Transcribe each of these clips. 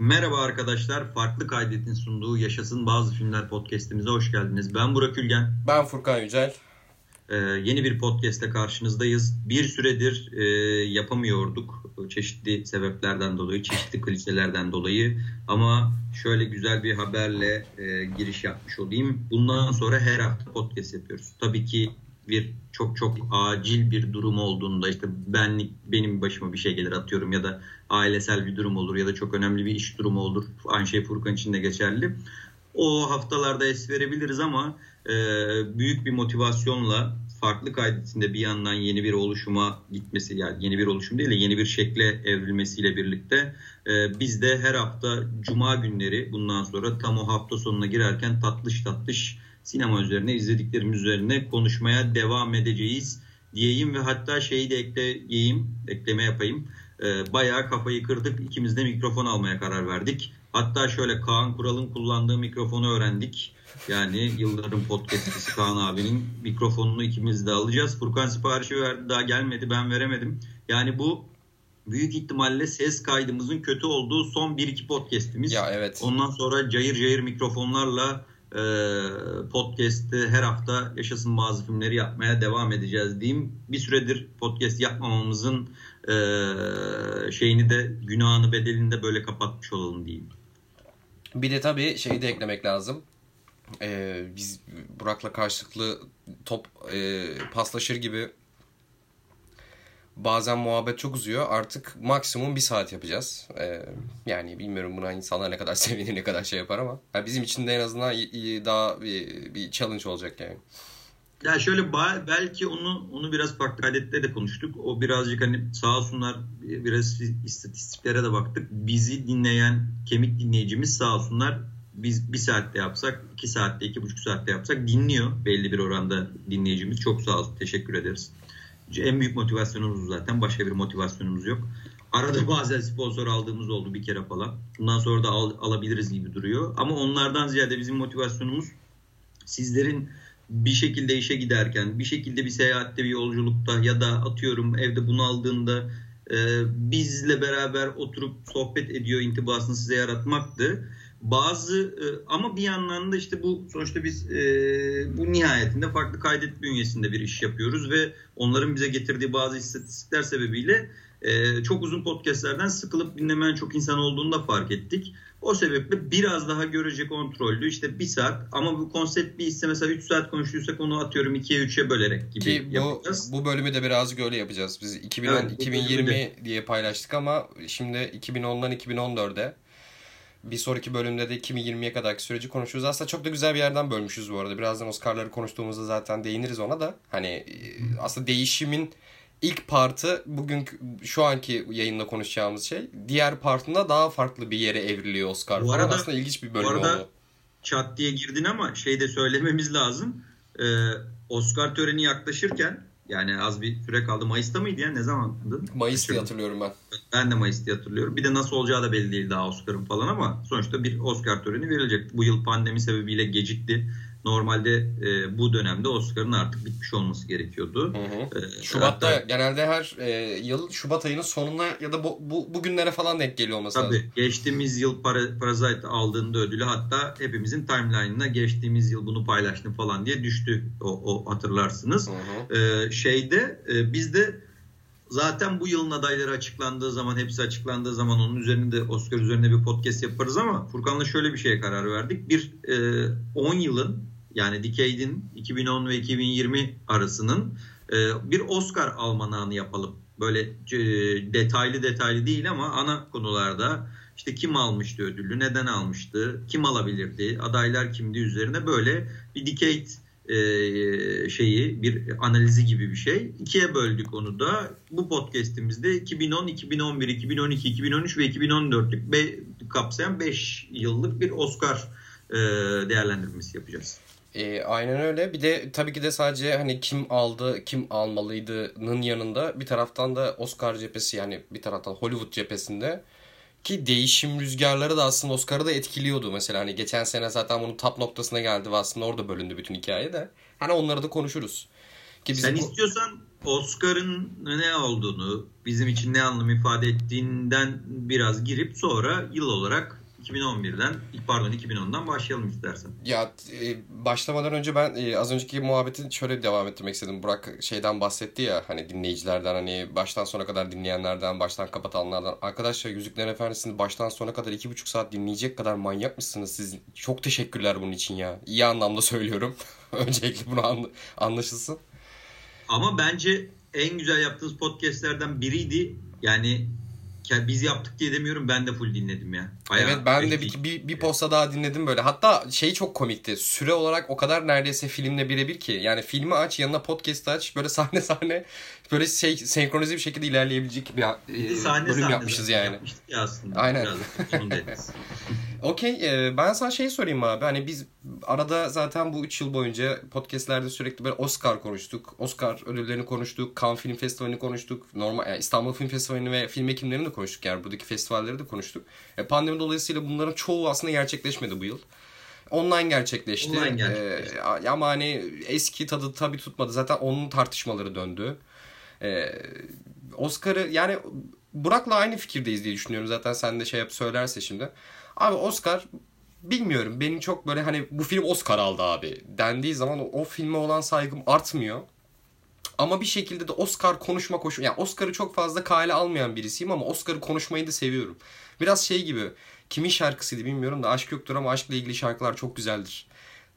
Merhaba arkadaşlar. Farklı Kaydet'in sunduğu Yaşasın Bazı Filmler podcast'imize hoş geldiniz. Ben Burak Ülgen. Ben Furkan Yücel. Ee, yeni bir podcast'te karşınızdayız. Bir süredir e, yapamıyorduk çeşitli sebeplerden dolayı, çeşitli klişelerden dolayı. Ama şöyle güzel bir haberle e, giriş yapmış olayım. Bundan sonra her hafta podcast yapıyoruz. Tabii ki bir çok çok acil bir durum olduğunda işte ben benim başıma bir şey gelir atıyorum ya da ailesel bir durum olur ya da çok önemli bir iş durumu olur. Aynı şey Furkan için de geçerli. O haftalarda es verebiliriz ama e, büyük bir motivasyonla farklı kaydetinde bir yandan yeni bir oluşuma gitmesi yani yeni bir oluşum değil de yeni bir şekle evrilmesiyle birlikte e, biz de her hafta cuma günleri bundan sonra tam o hafta sonuna girerken tatlış tatlış sinema üzerine izlediklerimiz üzerine konuşmaya devam edeceğiz diyeyim ve hatta şeyi de ekleyeyim, ekleme yapayım. E, bayağı kafayı kırdık. İkimiz de mikrofon almaya karar verdik. Hatta şöyle Kaan Kural'ın kullandığı mikrofonu öğrendik. Yani yılların podcastçisi Kaan abinin mikrofonunu ikimiz de alacağız. Furkan siparişi verdi daha gelmedi ben veremedim. Yani bu büyük ihtimalle ses kaydımızın kötü olduğu son 1-2 podcast'imiz. Ya evet. Ondan sonra cayır cayır mikrofonlarla e, podcast'te her hafta yaşasın bazı filmleri yapmaya devam edeceğiz diyeyim. Bir süredir podcast yapmamamızın e, şeyini de günahını bedelini de böyle kapatmış olalım diyeyim. Bir de tabii şeyi de eklemek lazım. Ee, biz Burak'la karşılıklı top e, paslaşır gibi bazen muhabbet çok uzuyor. Artık maksimum bir saat yapacağız. Ee, yani bilmiyorum buna insanlar ne kadar sevinir ne kadar şey yapar ama yani bizim için de en azından daha bir, bir challenge olacak yani. Ya şöyle belki onu onu biraz farklı adette de konuştuk. O birazcık hani sağ olsunlar biraz istatistiklere de baktık. Bizi dinleyen kemik dinleyicimiz sağ olsunlar biz bir saatte yapsak, iki saatte, iki buçuk saatte yapsak dinliyor belli bir oranda dinleyicimiz. Çok sağ olsun, teşekkür ederiz. En büyük motivasyonumuz zaten. Başka bir motivasyonumuz yok. Arada bazen sponsor aldığımız oldu bir kere falan. Bundan sonra da al, alabiliriz gibi duruyor. Ama onlardan ziyade bizim motivasyonumuz sizlerin bir şekilde işe giderken, bir şekilde bir seyahatte, bir yolculukta ya da atıyorum evde bunu aldığında e, bizle beraber oturup sohbet ediyor intibasını size yaratmaktı. Bazı e, ama bir yandan da işte bu sonuçta biz e, bu nihayetinde farklı kaydet bünyesinde bir iş yapıyoruz ve onların bize getirdiği bazı istatistikler sebebiyle e, çok uzun podcastlerden sıkılıp dinlemeyen çok insan olduğunu da fark ettik. O sebeple biraz daha görece kontrollü işte bir saat ama bu konsept bir ise mesela 3 saat konuşuyorsak onu atıyorum 2'ye 3'e bölerek gibi Ki bu, yapacağız. Bu bölümü de birazcık öyle yapacağız. Biz 2010, evet, 2020 diye paylaştık ama şimdi 2010'dan 2014'e bir sonraki bölümde de 2020'ye kadarki süreci konuşuruz. Aslında çok da güzel bir yerden bölmüşüz bu arada. Birazdan Oscar'ları konuştuğumuzda zaten değiniriz ona da. Hani e, aslında değişimin ilk partı bugün şu anki yayında konuşacağımız şey. Diğer partında daha farklı bir yere evriliyor Oscar. Bu arada, aslında ilginç bir bölüm bu arada, oldu. Çat diye girdin ama şey de söylememiz lazım. Ee, Oscar töreni yaklaşırken yani az bir süre kaldı. Mayıs'ta mıydı ya? Ne zamandı? Mayıs diye hatırlıyorum ben. Ben de Mayıs diye hatırlıyorum. Bir de nasıl olacağı da belli değil daha Oscar'ın falan ama sonuçta bir Oscar töreni verilecek. Bu yıl pandemi sebebiyle gecikti. Normalde e, bu dönemde Oscar'ın artık bitmiş olması gerekiyordu. Hı hı. E, Şubat'ta hatta, genelde her e, yıl Şubat ayının sonuna ya da bu, bu bugünlere falan denk geliyor olması tabii, lazım. Geçtiğimiz yıl para, Parasite aldığında ödülü hatta hepimizin timeline'ına geçtiğimiz yıl bunu paylaştım falan diye düştü o, o hatırlarsınız. Hı hı. E, şeyde e, bizde zaten bu yılın adayları açıklandığı zaman hepsi açıklandığı zaman onun üzerinde Oscar üzerine bir podcast yaparız ama Furkan'la şöyle bir şeye karar verdik. Bir 10 e, yılın yani Decade'in 2010 ve 2020 arasının e, bir Oscar almanağını yapalım. Böyle e, detaylı detaylı değil ama ana konularda işte kim almıştı ödülü, neden almıştı, kim alabilirdi, adaylar kimdi üzerine böyle bir Decade e, şeyi bir analizi gibi bir şey. İkiye böldük onu da. Bu podcast'imizde 2010, 2011, 2012, 2013 ve 2014'lük be, kapsayan 5 yıllık bir Oscar e, değerlendirmesi yapacağız. E, aynen öyle. Bir de tabii ki de sadece hani kim aldı, kim almalıydının yanında bir taraftan da Oscar cephesi yani bir taraftan Hollywood cephesinde ki değişim rüzgarları da aslında Oscar'ı da etkiliyordu. Mesela hani geçen sene zaten bunun top noktasına geldi ve aslında orada bölündü bütün hikaye de. Hani onları da konuşuruz. Ki Sen bu... istiyorsan Oscar'ın ne olduğunu, bizim için ne anlam ifade ettiğinden biraz girip sonra yıl olarak 2011'den pardon 2010'dan başlayalım istersen. Ya e, başlamadan önce ben e, az önceki muhabbetin şöyle devam ettirmek istedim. Burak şeyden bahsetti ya hani dinleyicilerden hani baştan sona kadar dinleyenlerden, baştan kapatanlardan. Arkadaşlar Yüzüklerin Efendisi'ni baştan sona kadar iki buçuk saat dinleyecek kadar manyak mısınız siz? Çok teşekkürler bunun için ya. İyi anlamda söylüyorum. Öncelikle bunu anlaşılsın. Ama bence en güzel yaptığınız podcastlerden biriydi. Yani biz yaptık diye demiyorum ben de full dinledim ya. Bayağı evet ben de bir, bir, bir posta daha dinledim böyle. Hatta şey çok komikti. Süre olarak o kadar neredeyse filmle birebir ki. Yani filmi aç yanına podcast aç böyle sahne sahne böyle şey senkronize bir şekilde ilerleyebilecek bir e, sahne bölüm sahne yapmışız yani. Yapmıştık ya aslında. Aynen. Okey e, ben sana şey sorayım abi. Hani biz arada zaten bu 3 yıl boyunca podcastlerde sürekli böyle Oscar konuştuk. Oscar ödüllerini konuştuk. Cannes Film Festivali'ni konuştuk. Normal yani İstanbul Film Festivali'ni ve film ekimlerini de konuştuk. Yani buradaki festivalleri de konuştuk. E, pandemi dolayısıyla bunların çoğu aslında gerçekleşmedi bu yıl. Online gerçekleşti. Online gerçekleşti. Ee, ama hani eski tadı tabi tutmadı. Zaten onun tartışmaları döndü. Ee, Oscar'ı yani Burak'la aynı fikirdeyiz diye düşünüyorum. Zaten sen de şey yap söylerse şimdi. Abi Oscar bilmiyorum. Benim çok böyle hani bu film Oscar aldı abi dendiği zaman o, o filme olan saygım artmıyor. Ama bir şekilde de Oscar konuşma koşu... Yani Oscar'ı çok fazla kale almayan birisiyim ama Oscar'ı konuşmayı da seviyorum. Biraz şey gibi kimin şarkısıydı bilmiyorum da aşk yoktur ama aşkla ilgili şarkılar çok güzeldir.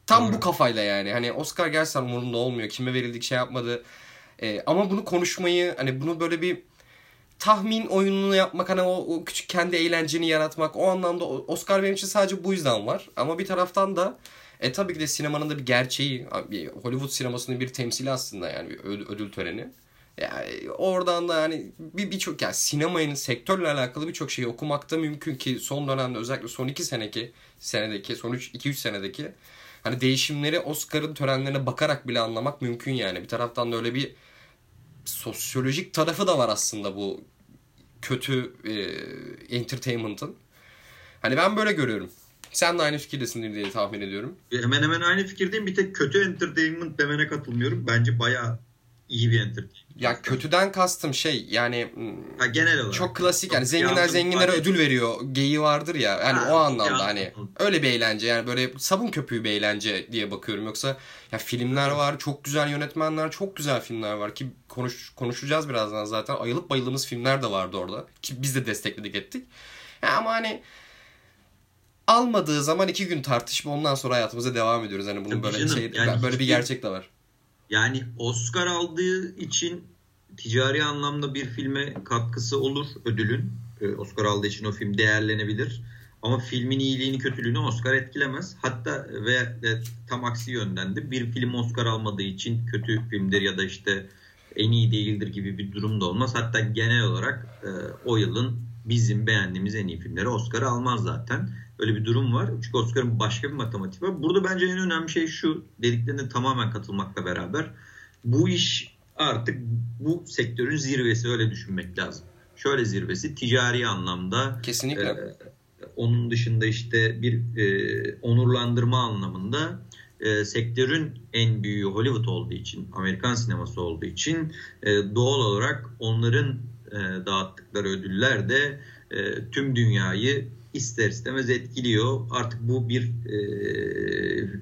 Tam Doğru. bu kafayla yani. Hani Oscar gerçekten umurumda olmuyor. Kime verildik şey yapmadı. Ee, ama bunu konuşmayı hani bunu böyle bir tahmin oyununu yapmak hani o, o küçük kendi eğlenceni yaratmak o anlamda Oscar benim için sadece bu yüzden var. Ama bir taraftan da e tabii ki de sinemanın da bir gerçeği, Hollywood sinemasının bir temsili aslında yani bir ödül töreni. Yani oradan da yani bir birçok yani sinemanın sektörle alakalı birçok şeyi okumakta mümkün ki son dönemde özellikle son iki seneki senedeki son 3 2 3 senedeki hani değişimleri Oscar'ın törenlerine bakarak bile anlamak mümkün yani. Bir taraftan da öyle bir sosyolojik tarafı da var aslında bu kötü e, entertainment'ın. Hani ben böyle görüyorum. Sen de aynı fikirdesindir diye tahmin ediyorum. Hemen hemen aynı fikirdeyim. Bir tek kötü entertainment demene katılmıyorum. Bence bayağı iyi bir entertainment. Ya kötüden kastım şey yani hmm, ha, genel olarak. çok klasik yani zenginler zenginlere hani... ödül veriyor geyi vardır ya. Yani ha, o anlamda hani öyle bir eğlence yani böyle sabun köpüğü bir eğlence diye bakıyorum. Yoksa ya filmler var çok güzel yönetmenler çok güzel filmler var ki konuş konuşacağız birazdan zaten. Ayılıp bayıldığımız filmler de vardı orada ki biz de destekledik ettik. Ya ama hani almadığı zaman iki gün tartışma ondan sonra hayatımıza devam ediyoruz. Hani bunun böyle canım, şey yani böyle bir gerçek de var. Yani Oscar aldığı için ticari anlamda bir filme katkısı olur ödülün. Ee, Oscar aldığı için o film değerlenebilir. Ama filmin iyiliğini kötülüğünü Oscar etkilemez. Hatta ve de, tam aksi yönden de bir film Oscar almadığı için kötü filmdir ya da işte en iyi değildir gibi bir durum da olmaz. Hatta genel olarak e, o yılın bizim beğendiğimiz en iyi filmleri Oscar almaz zaten. Öyle bir durum var. Çünkü Oscar'ın başka bir matematiği var. Burada bence en önemli şey şu. Dediklerine tamamen katılmakla beraber. Bu iş artık bu sektörün zirvesi öyle düşünmek lazım. Şöyle zirvesi ticari anlamda. Kesinlikle. E, onun dışında işte bir e, onurlandırma anlamında e, sektörün en büyüğü Hollywood olduğu için, Amerikan sineması olduğu için e, doğal olarak onların e, dağıttıkları ödüller de e, tüm dünyayı ister istemez etkiliyor. Artık bu bir e,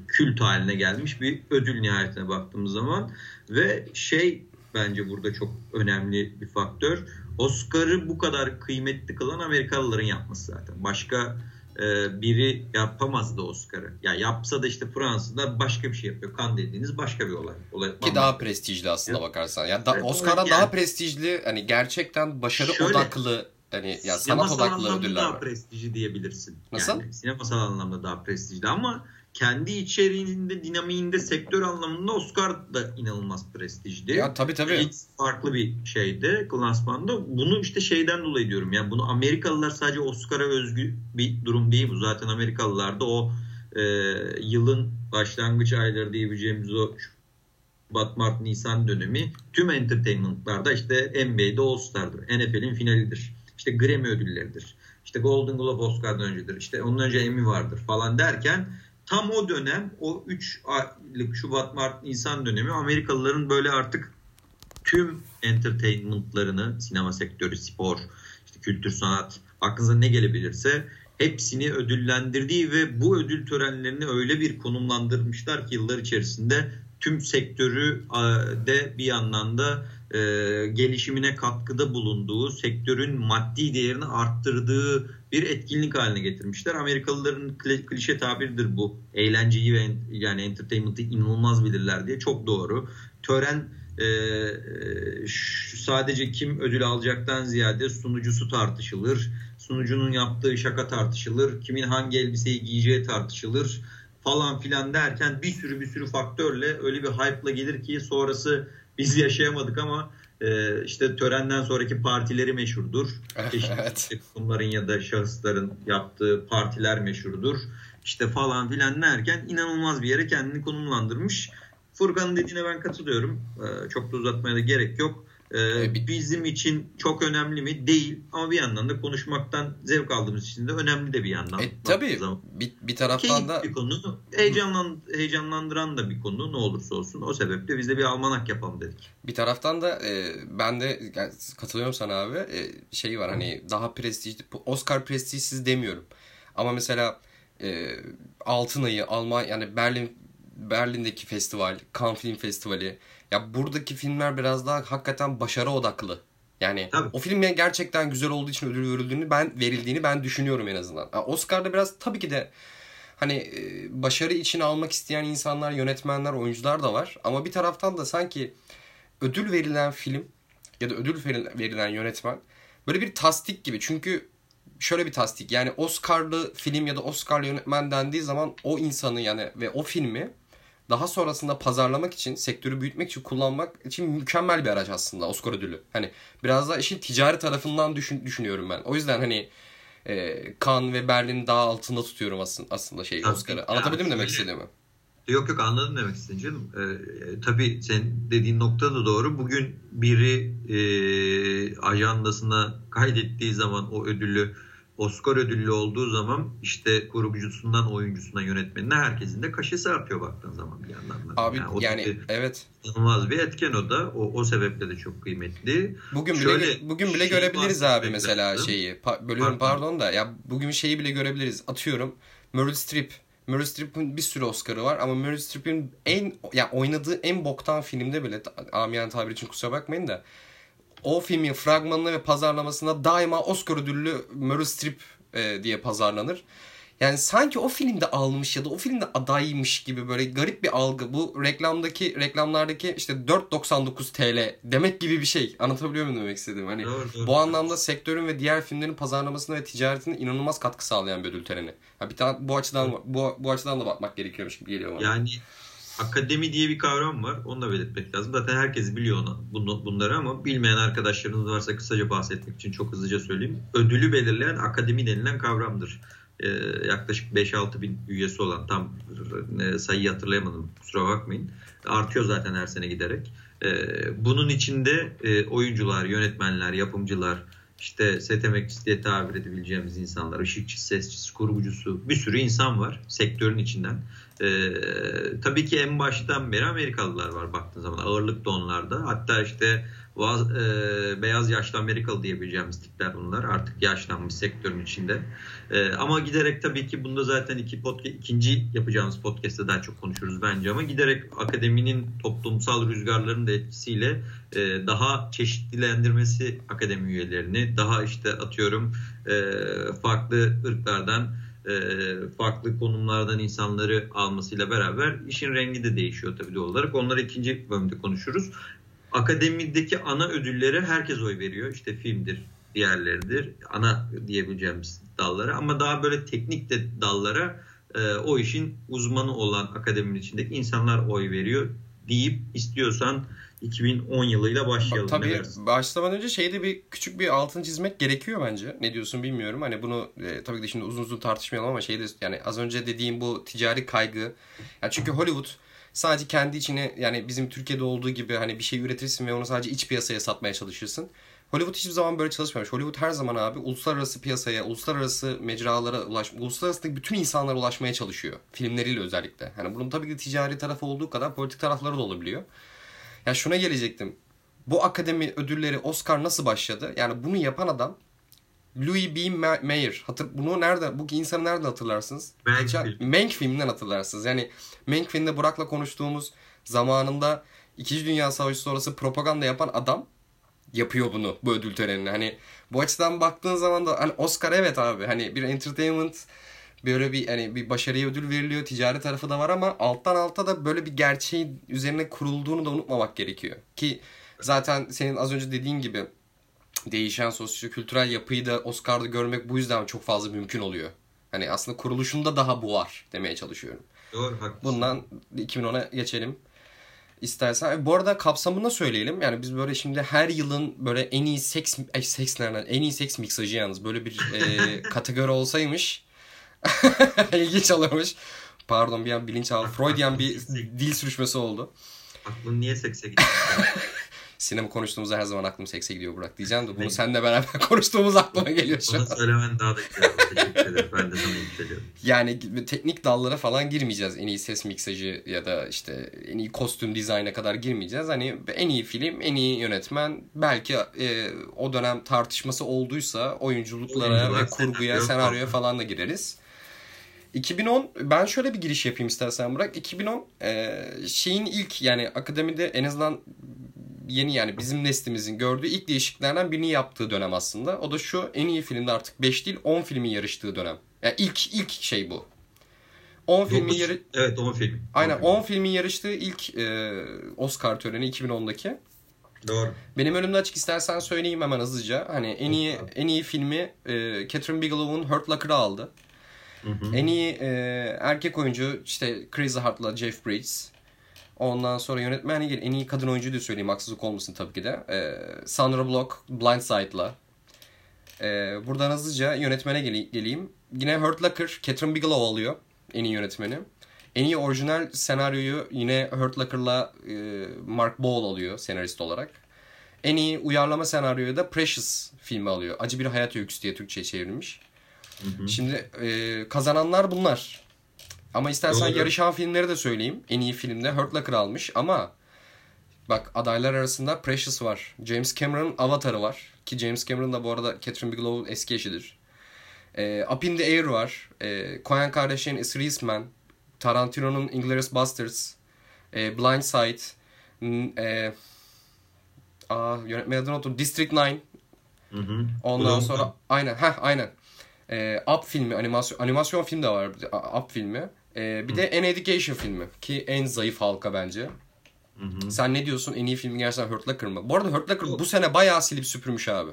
kült haline gelmiş bir ödül nihayetine baktığımız zaman ve şey bence burada çok önemli bir faktör. Oscar'ı bu kadar kıymetli kılan Amerikalıların yapması zaten. Başka e, biri yapamazdı Oscar'ı. Ya yapsa da işte Fransa'da başka bir şey yapıyor. Kan dediğiniz başka bir olay. olay Ki daha prestijli aslında ya. bakarsan. Ya da, evet, Oscar'dan yani, daha prestijli hani gerçekten başarı şöyle, odaklı hani ya sanat odaklı ödüller daha prestijli diyebilirsin. Nasıl? Yani, sinemasal anlamda daha prestijli ama kendi içeriğinde, dinamiğinde, sektör anlamında Oscar da inanılmaz prestijli. Ya tabii tabii. Hiç farklı bir şeydi klasmanda. Bunu işte şeyden dolayı diyorum. Yani bunu Amerikalılar sadece Oscar'a özgü bir durum değil bu. Zaten Amerikalılar da o e, yılın başlangıç ayları diyebileceğimiz o Şubat, Mart, Nisan dönemi tüm entertainment'larda işte NBA'de All-Star'dır. NFL'in finalidir. İşte Grammy ödülleridir. İşte Golden Globe Oscar'dan öncedir. İşte ondan önce Emmy vardır falan derken tam o dönem o 3 aylık Şubat, Mart, Nisan dönemi Amerikalıların böyle artık tüm entertainmentlarını, sinema sektörü, spor, işte kültür, sanat, aklınıza ne gelebilirse hepsini ödüllendirdiği ve bu ödül törenlerini öyle bir konumlandırmışlar ki yıllar içerisinde tüm sektörü de bir yandan da e, gelişimine katkıda bulunduğu, sektörün maddi değerini arttırdığı bir etkinlik haline getirmişler. Amerikalıların klişe tabirdir bu. Eğlenceyi ve yani entertainment'ı inanılmaz bilirler diye. Çok doğru. Tören e, şu sadece kim ödül alacaktan ziyade sunucusu tartışılır. Sunucunun yaptığı şaka tartışılır. Kimin hangi elbiseyi giyeceği tartışılır falan filan derken bir sürü bir sürü faktörle öyle bir hype'la gelir ki sonrası biz yaşayamadık ama e, işte törenden sonraki partileri meşhurdur. evet. Bunların ya da şahısların yaptığı partiler meşhurdur. İşte falan filan derken inanılmaz bir yere kendini konumlandırmış. Furkan'ın dediğine ben katılıyorum. E, çok da uzatmaya da gerek yok. Ee, bizim için çok önemli mi? Değil. Ama bir yandan da konuşmaktan zevk aldığımız için de önemli de bir yandan. E, tabii. Bir, bir taraftan Keyif da... bir konu. Heyecanlan, heyecanlandıran da bir konu ne olursa olsun. O sebeple biz de bir almanak yapalım dedik. Bir taraftan da e, ben de yani katılıyorum sana abi. E, şey var hani daha prestijli, Oscar prestijsiz demiyorum. Ama mesela e, Altın Ayı, Alman yani Berlin Berlin'deki festival, Cannes Film Festivali ya buradaki filmler biraz daha hakikaten başarı odaklı. Yani Tabii. o film gerçekten güzel olduğu için ödül verildiğini ben verildiğini ben düşünüyorum en azından. Yani Oscar'da biraz tabii ki de hani e, başarı için almak isteyen insanlar, yönetmenler, oyuncular da var. Ama bir taraftan da sanki ödül verilen film ya da ödül verilen yönetmen böyle bir tasdik gibi. Çünkü şöyle bir tasdik yani Oscar'lı film ya da Oscar'lı yönetmen dendiği zaman o insanı yani ve o filmi daha sonrasında pazarlamak için, sektörü büyütmek için kullanmak için mükemmel bir araç aslında Oscar ödülü. Hani biraz da işin ticari tarafından düşün, düşünüyorum ben. O yüzden hani e, Cannes ve Berlin daha altında tutuyorum aslında, aslında şey Oscar'ı. Anlatabildim mi demek istediğimi? Yok yok anladım demek istediğin canım. Ee, tabii sen dediğin nokta da doğru. Bugün biri e, ajandasına kaydettiği zaman o ödülü Oscar ödüllü olduğu zaman işte kurucusundan oyuncusuna yönetmenine herkesin de kaşesi artıyor baktığın zaman bir yandan da. Abi yani, yani evet. İnanılmaz bir etken o da. O, o sebeple de çok kıymetli. Bugün bile Şöyle, bugün bile görebiliriz abi mesela lazım. şeyi. Pa- bölüyorum pardon. pardon da ya bugün şeyi bile görebiliriz. Atıyorum Meryl Streep Meryl Streep'in bir sürü Oscar'ı var ama Meryl Streep'in en ya yani oynadığı en boktan filmde bile amiyen tabir için kusura bakmayın da o filmin fragmanına ve pazarlamasında daima Oscar ödüllü Meryl Streep e, diye pazarlanır. Yani sanki o filmde almış ya da o filmde adaymış gibi böyle garip bir algı. Bu reklamdaki reklamlardaki işte 4.99 TL demek gibi bir şey. Anlatabiliyor muyum demek istediğim? Hani doğru. bu anlamda sektörün ve diğer filmlerin pazarlamasına ve ticaretine inanılmaz katkı sağlayan bir ödül töreni. Ya bir tane bu açıdan bu, bu açıdan da bakmak gerekiyormuş gibi geliyor bana. Yani akademi diye bir kavram var. Onu da belirtmek lazım. Zaten herkes biliyor onu, bunları ama bilmeyen arkadaşlarınız varsa kısaca bahsetmek için çok hızlıca söyleyeyim. Ödülü belirleyen akademi denilen kavramdır. Ee, yaklaşık 5-6 bin üyesi olan tam e, sayıyı hatırlayamadım kusura bakmayın. Artıyor zaten her sene giderek. Ee, bunun içinde e, oyuncular, yönetmenler, yapımcılar, işte emekçisi diye tabir edebileceğimiz insanlar, ışıkçı, sesçisi, kurgucusu bir sürü insan var sektörün içinden. Ee, tabii ki en baştan beri Amerikalılar var baktığın zaman ağırlık da onlarda. Hatta işte vaz, e, beyaz yaşlı Amerikalı diyebileceğimiz tipler bunlar. Artık yaşlanmış sektörün içinde. E, ama giderek tabii ki bunda zaten iki podcast, ikinci yapacağımız podcast'te daha çok konuşuruz bence ama giderek akademinin toplumsal rüzgarların da etkisiyle e, daha çeşitlilendirmesi akademi üyelerini, daha işte atıyorum e, farklı ırklardan e, farklı konumlardan insanları almasıyla beraber işin rengi de değişiyor tabii doğal olarak. Onları ikinci bölümde konuşuruz. Akademideki ana ödülleri herkes oy veriyor. İşte filmdir, diğerleridir. Ana diyebileceğimiz dallara ama daha böyle teknik de dallara e, o işin uzmanı olan akademinin içindeki insanlar oy veriyor deyip istiyorsan 2010 yılıyla başlayalım. Tabii başlamadan önce şeyde bir küçük bir altın çizmek gerekiyor bence. Ne diyorsun bilmiyorum. Hani bunu e, tabii ki de şimdi uzun uzun tartışmayalım ama şeyde yani az önce dediğim bu ticari kaygı. Yani çünkü Hollywood sadece kendi içine yani bizim Türkiye'de olduğu gibi hani bir şey üretirsin ve onu sadece iç piyasaya satmaya çalışırsın. Hollywood hiçbir zaman böyle çalışmamış. Hollywood her zaman abi uluslararası piyasaya, uluslararası mecralara ulaş, uluslararası bütün insanlara ulaşmaya çalışıyor. Filmleriyle özellikle. Hani bunun tabii ki ticari tarafı olduğu kadar politik tarafları da olabiliyor. Ya şuna gelecektim. bu akademi ödülleri Oscar nasıl başladı? Yani bunu yapan adam Louis B. Mayer. Hatır, bunu nerede, bu insanı nereden hatırlarsınız? Mank, film. Mank filminden hatırlarsınız. Yani Mank filminde Burak'la konuştuğumuz zamanında İkinci Dünya Savaşı sonrası propaganda yapan adam yapıyor bunu bu ödül törenini. Hani bu açıdan baktığın zaman da hani Oscar evet abi hani bir entertainment böyle bir hani bir başarıya ödül veriliyor. Ticari tarafı da var ama alttan alta da böyle bir gerçeğin üzerine kurulduğunu da unutmamak gerekiyor. Ki zaten senin az önce dediğin gibi değişen sosyo-kültürel yapıyı da Oscar'da görmek bu yüzden çok fazla mümkün oluyor. Hani aslında kuruluşunda daha bu var demeye çalışıyorum. Doğru haklısın. Bundan 2010'a geçelim. İstersen. Bu arada kapsamını söyleyelim. Yani biz böyle şimdi her yılın böyle en iyi seks, seks nereden? En iyi seks miksajı yalnız. Böyle bir e, kategori olsaymış ilginç olurmuş. Pardon bir an bilinç aldı. Freudian bir dil sürüşmesi oldu. Aklın niye sekse gitti? Sinema konuştuğumuzda her zaman aklım sekse gidiyor Burak diyeceğim de bunu seninle beraber konuştuğumuz aklıma geliyor şu an. Bunu söylemen daha da güzel. Ben de sana yükseliyorum. Yani teknik dallara falan girmeyeceğiz. En iyi ses miksajı ya da işte en iyi kostüm dizayna kadar girmeyeceğiz. Hani en iyi film, en iyi yönetmen belki e, o dönem tartışması olduysa oyunculuklara Oyuncular, ve kurguya, senaryoya falan da gireriz. 2010 ben şöyle bir giriş yapayım istersen Burak. 2010 e, şeyin ilk yani akademide en azından yeni yani bizim neslimizin gördüğü ilk değişikliklerden birini yaptığı dönem aslında. O da şu en iyi filmde artık 5 değil 10 filmin yarıştığı dönem. Yani ilk ilk şey bu. 10 filmin yarı... Evet 10 film. Aynen 10 filmin yarıştığı ilk e, Oscar töreni 2010'daki. Doğru. Benim önümde açık istersen söyleyeyim hemen hızlıca. Hani en iyi en iyi filmi e, Catherine Bigelow'un Hurt Locker'ı aldı. Hı hı. En iyi e, erkek oyuncu işte Crazy Heart'la Jeff Bridges. Ondan sonra yönetmenliği gel en iyi kadın oyuncu diye söyleyeyim haksızlık olmasın tabii ki de. Ee, Sandra Bullock Blindside'la. Ee, buradan hızlıca yönetmene gel- geleyim. Yine Hurt Locker Catherine Bigelow alıyor en iyi yönetmeni. En iyi orijinal senaryoyu yine Hurt Locker'la e, Mark Ball alıyor senarist olarak. En iyi uyarlama senaryoyu da Precious filmi alıyor. Acı bir hayat öyküsü diye Türkçe'ye çevrilmiş. Hı hı. Şimdi e, kazananlar bunlar. Ama istersen Doğru. yarışan filmleri de söyleyeyim. En iyi filmde Hurt Locker almış ama bak adaylar arasında Precious var. James Cameron'ın Avatar'ı var. Ki James Cameron da bu arada Catherine Bigelow'un eski eşidir. E, Up in the Air var. E, Coen kardeşlerin Is Reisman. Tarantino'nun Inglourious Basterds. E, Blind Side. E, aa, yönetmen adını unuttum. District 9. Hı hı. Ondan sonra aynen ha aynen. E, Up filmi animasyon animasyon film de var. Up filmi. Ee, bir de An Education filmi ki en zayıf halka bence. Hı hı. Sen ne diyorsun? En iyi filmi gerçekten Hurt Locker mı? Bu arada Hurt Locker bu sene bayağı silip süpürmüş abi.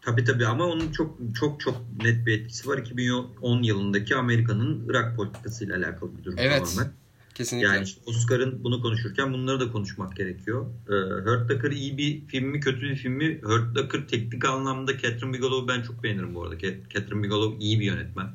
Tabii tabii ama onun çok çok çok net bir etkisi var. 2010 yılındaki Amerika'nın Irak politikasıyla alakalı bir durum evet. tamamen. Kesinlikle. Yani işte Oscar'ın bunu konuşurken bunları da konuşmak gerekiyor. Ee, Hurt Locker iyi bir film mi kötü bir film mi? Hurt Locker teknik anlamda Catherine Bigelow'u ben çok beğenirim bu arada. Catherine Bigelow iyi bir yönetmen.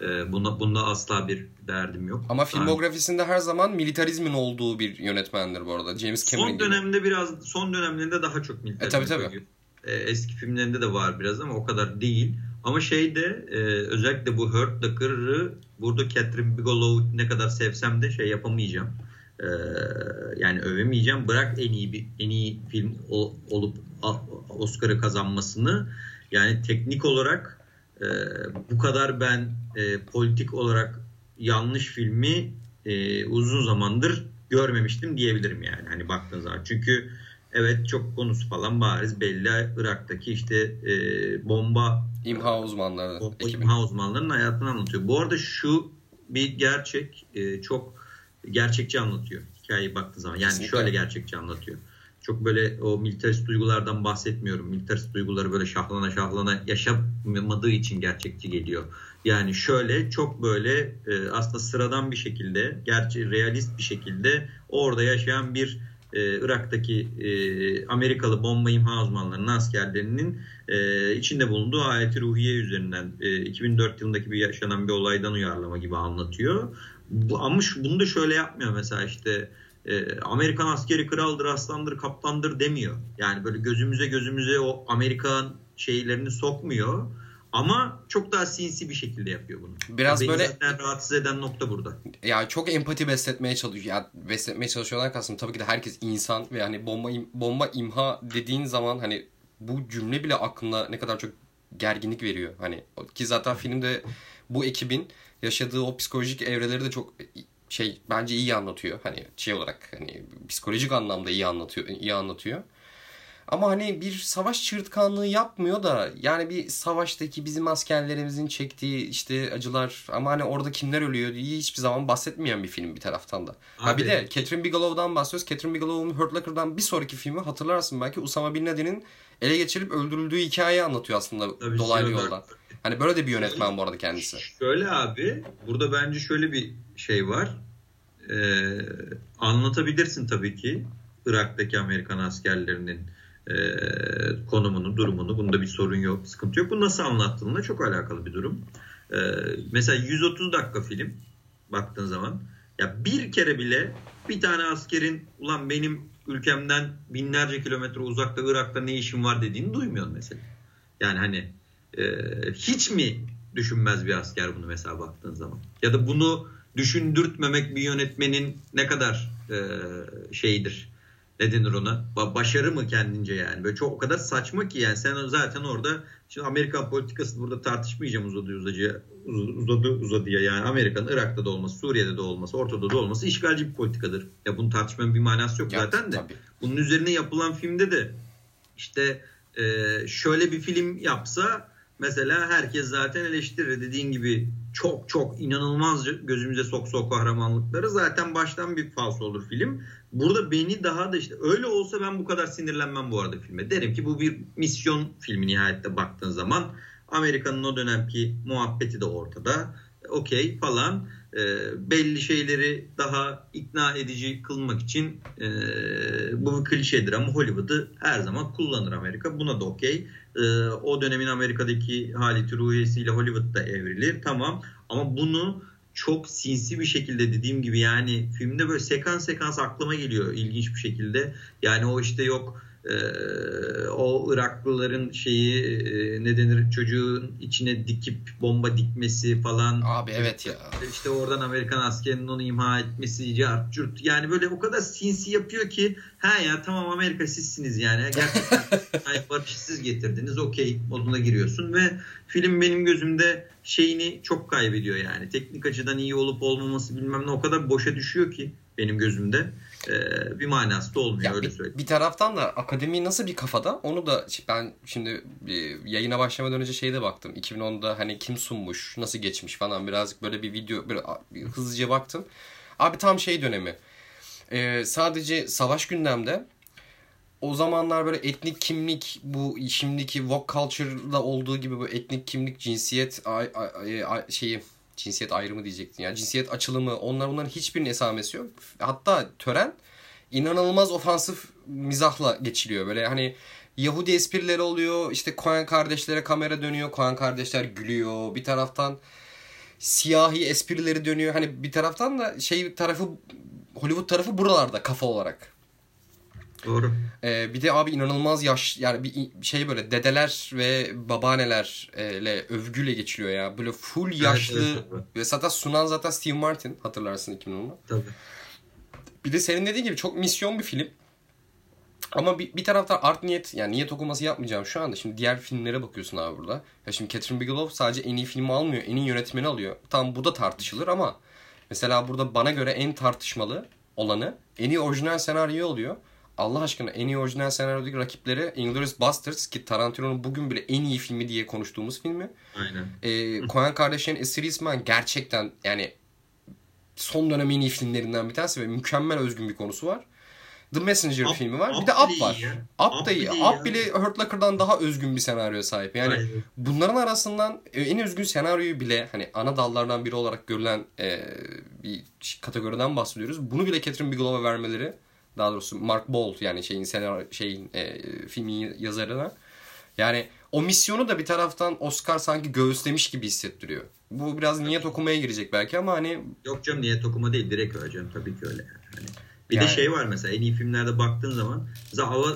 Ee, bunda, bunda asla bir derdim yok. Ama filmografisinde her zaman militarizmin olduğu bir yönetmendir bu arada. James Cameron Son dönemde gibi. biraz son dönemlerinde daha çok militarizm. E tabii tabii. E, eski filmlerinde de var biraz ama o kadar değil. Ama şeyde e, özellikle bu Hurt Locker'ı burada Catherine Bigelow ne kadar sevsem de şey yapamayacağım. E, yani övemeyeceğim. Bırak en iyi bir en iyi film olup Oscar'ı kazanmasını. Yani teknik olarak e, bu kadar ben e, politik olarak yanlış filmi e, uzun zamandır görmemiştim diyebilirim yani hani baktığınız zaman. Çünkü evet çok konusu falan bariz belli Irak'taki işte e, bomba imha uzmanları bomba imha uzmanlarının hayatını anlatıyor. Bu arada şu bir gerçek e, çok gerçekçi anlatıyor hikayeyi baktığı zaman. Yani Kesinlikle. şöyle gerçekçi anlatıyor çok böyle o militarist duygulardan bahsetmiyorum. Militarist duyguları böyle şahlana şahlana yaşamadığı için gerçekçi geliyor. Yani şöyle çok böyle e, aslında sıradan bir şekilde, gerçi realist bir şekilde orada yaşayan bir e, Irak'taki e, Amerikalı bomba imha uzmanlarının askerlerinin e, içinde bulunduğu ayeti ruhiye üzerinden e, 2004 yılındaki bir yaşanan bir olaydan uyarlama gibi anlatıyor. Bu, ama şu, bunu da şöyle yapmıyor mesela işte e, Amerikan askeri kraldır, aslandır, kaptandır demiyor. Yani böyle gözümüze gözümüze o Amerikan şeylerini sokmuyor. Ama çok daha sinsi bir şekilde yapıyor bunu. Biraz Beni böyle zaten rahatsız eden nokta burada. ya çok empati besletmeye çalışıyor. Ya besletmeye çalışıyorlar kastım tabii ki de herkes insan ve hani bomba im- bomba imha dediğin zaman hani bu cümle bile aklına ne kadar çok gerginlik veriyor. Hani ki zaten filmde bu ekibin yaşadığı o psikolojik evreleri de çok şey bence iyi anlatıyor. Hani şey olarak hani psikolojik anlamda iyi anlatıyor iyi anlatıyor. Ama hani bir savaş çığırtkanlığı yapmıyor da yani bir savaştaki bizim askerlerimizin çektiği işte acılar ama hani orada kimler ölüyor diye hiçbir zaman bahsetmeyen bir film bir taraftan da. Ha Abi- bir de Catherine Bigelow'dan bahsediyoruz. Catherine Bigelow'un Hurt Locker'dan bir sonraki filmi hatırlarsın belki Usama Bin Laden'in ele geçirip öldürüldüğü hikayeyi anlatıyor aslında Tabii, dolaylı yoldan. Hani böyle de bir yönetmen bu arada kendisi. Şöyle abi burada bence şöyle bir şey var. Ee, anlatabilirsin tabii ki Irak'taki Amerikan askerlerinin e, konumunu, durumunu. Bunda bir sorun yok, sıkıntı yok. Bu nasıl anlattığınla çok alakalı bir durum. Ee, mesela 130 dakika film baktığın zaman ya bir kere bile bir tane askerin ulan benim ülkemden binlerce kilometre uzakta Irak'ta ne işim var dediğini duymuyorsun mesela. Yani hani e, hiç mi düşünmez bir asker bunu mesela baktığın zaman? Ya da bunu düşündürtmemek bir yönetmenin ne kadar e, şeyidir? Ne denir ona? Ba- Başarı mı kendince yani? Böyle çok o kadar saçma ki yani sen zaten orada şimdi Amerikan politikasını burada tartışmayacağım uzadı uzadıya uzadı uzadıya yani Amerika'nın Irak'ta da olması, Suriye'de de olması, Ortada da olması işgalci bir politikadır. Ya bunu tartışmanın bir manası yok Ya, zaten de. tabii. Bunun üzerine yapılan filmde de işte e, şöyle bir film yapsa mesela herkes zaten eleştirir. Dediğin gibi çok çok inanılmaz gözümüze sok sok kahramanlıkları zaten baştan bir falso olur film. Burada beni daha da işte öyle olsa ben bu kadar sinirlenmem bu arada filme. Derim ki bu bir misyon filmi nihayette baktığın zaman. Amerika'nın o dönemki muhabbeti de ortada. Okey falan. E, belli şeyleri daha ikna edici kılmak için e, bu bir klişedir ama Hollywood'u her zaman kullanır Amerika. Buna da okey. E, o dönemin Amerika'daki haleti ruhiyesiyle Hollywood'da evrilir. Tamam ama bunu çok sinsi bir şekilde dediğim gibi yani filmde böyle sekans sekans aklıma geliyor ilginç bir şekilde. Yani o işte yok o Iraklıların şeyi e, ne denir çocuğun içine dikip bomba dikmesi falan. Abi evet ya. İşte oradan Amerikan askerinin onu imha etmesi cart curt. Yani böyle o kadar sinsi yapıyor ki ha ya tamam Amerika sizsiniz yani. Gerçekten ay, barışı siz getirdiniz okey moduna giriyorsun ve film benim gözümde şeyini çok kaybediyor yani. Teknik açıdan iyi olup olmaması bilmem ne o kadar boşa düşüyor ki benim gözümde. Ee, bir manası da olmuyor Ya öyle bir, söyleyeyim. bir taraftan da akademi nasıl bir kafada onu da ben şimdi yayına başlamadan önce şeyde baktım. 2010'da hani kim sunmuş, nasıl geçmiş falan birazcık böyle bir video böyle bir hızlıca baktım. Abi tam şey dönemi. Ee, sadece savaş gündemde o zamanlar böyle etnik kimlik bu şimdiki woke culture'da olduğu gibi bu etnik kimlik cinsiyet ay, ay, ay- şeyi cinsiyet ayrımı diyecektin ya cinsiyet açılımı onlar bunların hiçbirinin esamesi yok. Hatta tören inanılmaz ofansif mizahla geçiliyor. Böyle hani Yahudi esprileri oluyor. İşte Coen kardeşlere kamera dönüyor. Coen kardeşler gülüyor. Bir taraftan siyahi esprileri dönüyor. Hani bir taraftan da şey tarafı Hollywood tarafı buralarda kafa olarak. Doğru. Ee, bir de abi inanılmaz yaş yani bir şey böyle dedeler ve babaannelerle övgüyle geçiliyor ya. Böyle full yaşlı evet, evet. ve zaten sunan zaten Steve Martin hatırlarsın 2010'da. Tabii. Bir de senin dediğin gibi çok misyon bir film. Ama bir, bir taraftan art niyet yani niyet okuması yapmayacağım şu anda. Şimdi diğer filmlere bakıyorsun abi burada. Ya şimdi Catherine Bigelow sadece en iyi filmi almıyor. En iyi yönetmeni alıyor. Tamam bu da tartışılır ama mesela burada bana göre en tartışmalı olanı en iyi orijinal senaryo oluyor. Allah aşkına en iyi orijinal senaryodaki rakipleri Inglourious Basterds ki Tarantino'nun bugün bile en iyi filmi diye konuştuğumuz filmi. Aynen. Ee, Coen kardeşlerin Esir İsmail gerçekten yani son dönem en iyi filmlerinden bir tanesi ve mükemmel özgün bir konusu var. The Messenger Up- filmi var. Up bir de Up var. ya. Up, Up da iyi Up ya. bile Hurt Locker'dan daha özgün bir senaryoya sahip. Yani Aynen. bunların arasından e, en özgün senaryoyu bile hani ana dallardan biri olarak görülen e, bir kategoriden bahsediyoruz. Bunu bile Catherine Bigelow'a vermeleri daha doğrusu Mark Bolt yani şeyin senaryo şeyin e, filmin yazarına yani o misyonu da bir taraftan Oscar sanki göğüslemiş gibi hissettiriyor. Bu biraz niyet okumaya girecek belki ama hani Yok canım niyet okuma değil direkt öyle canım tabii ki öyle. Hani Bir yani. de şey var mesela en iyi filmlerde baktığın zaman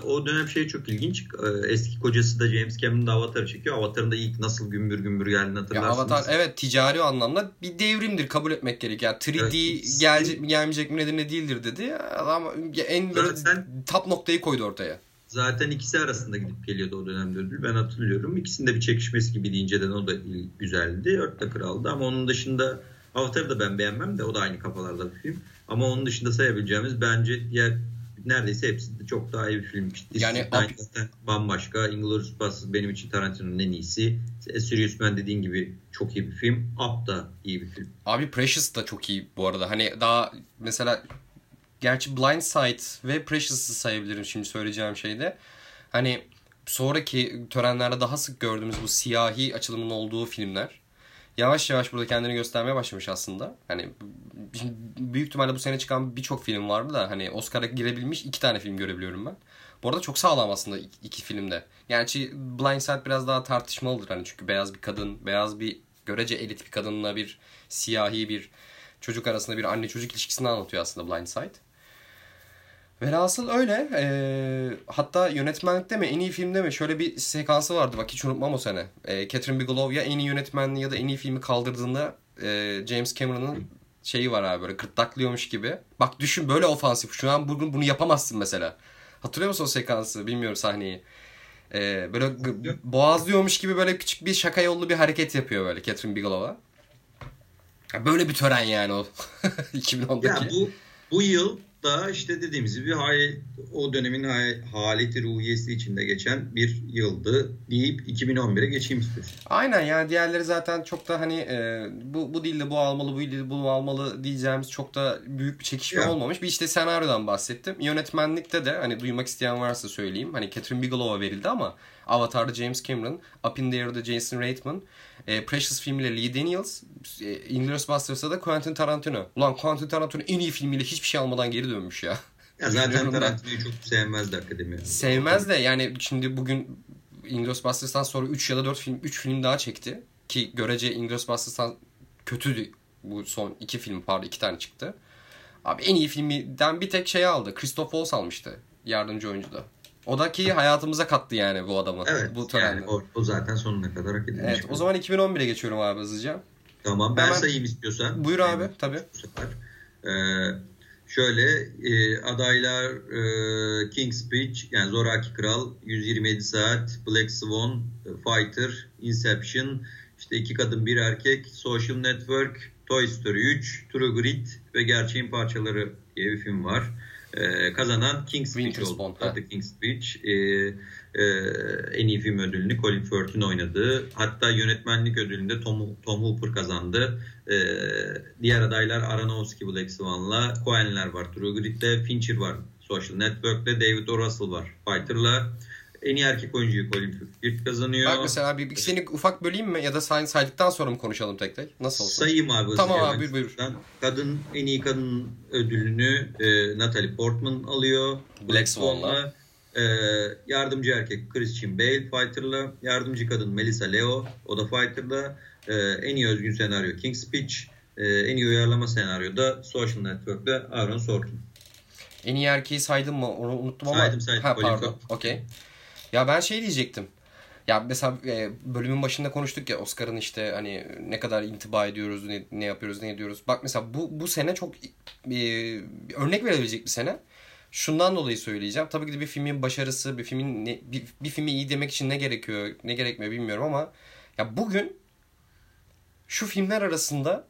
o dönem şey çok ilginç. Ee, eski kocası da James Cameron da Avatar'ı çekiyor. Avatar'ın da ilk nasıl gümbür gümbür geldiğini hatırlarsınız. Ya Avatar evet ticari anlamda bir devrimdir kabul etmek gerek. Yani 3D evet. gelecek mi gelmeyecek mi nedir ne değildir dedi. Adam en böyle Zaten, top noktayı koydu ortaya. Zaten ikisi arasında gidip geliyordu o dönemde ödül. Ben hatırlıyorum. İkisinde bir çekişmesi gibi inceden o da güzeldi. Örtte kraldı ama onun dışında Avatar'ı da ben beğenmem de o da aynı kafalarda bir film. Ama onun dışında sayabileceğimiz bence diğer neredeyse hepsi de çok daha iyi bir film. Yani zaten bambaşka. Inglourious Basterds benim için Tarantino'nun en iyisi. Serious Man dediğin gibi çok iyi bir film. Up da iyi bir film. Abi Precious da çok iyi bu arada. Hani daha mesela gerçi Blind Side ve Precious'ı sayabilirim şimdi söyleyeceğim şeyde. Hani sonraki törenlerde daha sık gördüğümüz bu siyahi açılımın olduğu filmler yavaş yavaş burada kendini göstermeye başlamış aslında. Hani büyük ihtimalle bu sene çıkan birçok film vardı da hani Oscar'a girebilmiş iki tane film görebiliyorum ben. Bu arada çok sağlam aslında iki filmde. Gerçi Blind Side biraz daha tartışmalıdır hani çünkü beyaz bir kadın, beyaz bir görece elit bir kadınla bir siyahi bir çocuk arasında bir anne çocuk ilişkisini anlatıyor aslında Blind Side. Velhasıl öyle. E, hatta yönetmenlikte mi en iyi filmde mi şöyle bir sekansı vardı bak hiç unutmam o sene. E, Catherine Bigelow ya en iyi yönetmenliği ya da en iyi filmi kaldırdığında e, James Cameron'ın şeyi var abi böyle gırtlaklıyormuş gibi. Bak düşün böyle ofansif. Şu an bugün bunu yapamazsın mesela. Hatırlıyor musun o sekansı? Bilmiyorum sahneyi. Ee, böyle boğazlıyormuş gibi böyle küçük bir şaka yollu bir hareket yapıyor böyle Catherine Bigelow'a. Böyle bir tören yani o 2010'daki. Ya bu, bu yıl da işte dediğimiz gibi o dönemin haleti ruhiyesi içinde geçen bir yıldı deyip 2011'e geçeyim istiyorsun. Aynen yani diğerleri zaten çok da hani e, bu, bu dilde bu almalı bu dilde bu almalı diyeceğimiz çok da büyük bir çekişme ya. olmamış. Bir işte senaryodan bahsettim. Yönetmenlikte de hani duymak isteyen varsa söyleyeyim. Hani Catherine Bigelow'a verildi ama Avatar'da James Cameron, Up in the Air'da Jason Reitman, e, Precious filmiyle Lee Daniels, e, Inglourious Basterds'da da Quentin Tarantino. Ulan Quentin Tarantino en iyi filmiyle hiçbir şey almadan geri dönmüş ya. Ya zaten Tarantino'yu çok sevmezdi akademi. Sevmez de yani şimdi bugün Inglourious Basterds'tan sonra 3 ya da 4 film 3 film daha çekti. Ki görece Inglourious Basterds'tan kötüydü bu son iki film pardon iki tane çıktı. Abi en iyi filmden bir tek şey aldı. Christoph Waltz almıştı. Yardımcı oyuncu da. O da ki hayatımıza kattı yani bu adamı. Evet. Bu Yani o, o zaten sonuna kadar hak edilmiş. Evet. O zaman 2011'e geçiyorum abi hızlıca. Tamam. Ben Hemen... sayayım istiyorsan. Buyur abi. Tabii. Bu sefer. Ee, şöyle e, adaylar e, King's Speech yani Zoraki Kral 127 Saat Black Swan Fighter Inception işte iki kadın bir erkek Social Network Toy Story 3 True Grit ve Gerçeğin Parçaları diye bir film var. E, kazanan King's Speech oldu. King's Speech. E, e, en iyi film ödülünü Colin Firth'in oynadığı. Hatta yönetmenlik ödülünde Tom, Tom Hooper kazandı. E, diğer adaylar Aronofsky Black Swan'la, Coen'ler var. True Grit'te, Fincher var. Social Network'te David O. Russell var. Fighter'la en iyi erkek oyuncuyu Colin Firth kazanıyor. Bak mesela bir, bir seni ufak böleyim mi ya da say, saydıktan sonra mı konuşalım tek tek? Nasıl olsun? Sayayım abi. Tamam abi buyur buyur. Kadın en iyi kadın ödülünü e, Natalie Portman alıyor. Black Swan'la. E, yardımcı erkek Christian Bale Fighter'la. Yardımcı kadın Melissa Leo o da Fighter'la. E, en iyi özgün senaryo King's Speech. E, en iyi uyarlama senaryo da Social Network'te Aaron Sorkin. En iyi erkeği saydım mı? Onu unuttum ama. Saydım saydım. Ha, pardon. Okey. Ya ben şey diyecektim. Ya mesela e, bölümün başında konuştuk ya Oscar'ın işte hani ne kadar intiba ediyoruz, ne, ne yapıyoruz, ne ediyoruz. Bak mesela bu bu sene çok e, örnek verebilecek bir sene. Şundan dolayı söyleyeceğim. Tabii ki de bir filmin başarısı, bir filmin ne, bir, bir filmi iyi demek için ne gerekiyor, ne gerekmiyor bilmiyorum ama ya bugün şu filmler arasında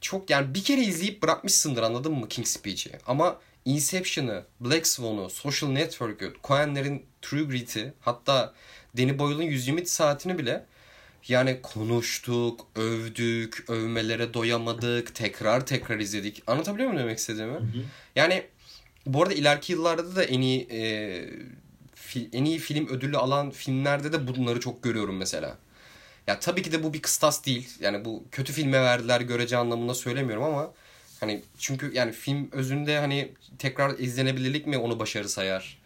çok yani bir kere izleyip bırakmışsındır anladın mı King's Speech'i? Ama Inception'ı, Black Swan'u, Social Network'ü, Coen'lerin True Grit'i hatta Danny Boyle'ın 120 saatini bile yani konuştuk, övdük, övmelere doyamadık, tekrar tekrar izledik. Anlatabiliyor muyum demek istediğimi? Hı hı. Yani bu arada ileriki yıllarda da en iyi e, fi, en iyi film ödülü alan filmlerde de bunları çok görüyorum mesela. Ya tabii ki de bu bir kıstas değil. Yani bu kötü filme verdiler görece anlamında söylemiyorum ama Hani çünkü yani film özünde hani tekrar izlenebilirlik mi onu başarı sayar?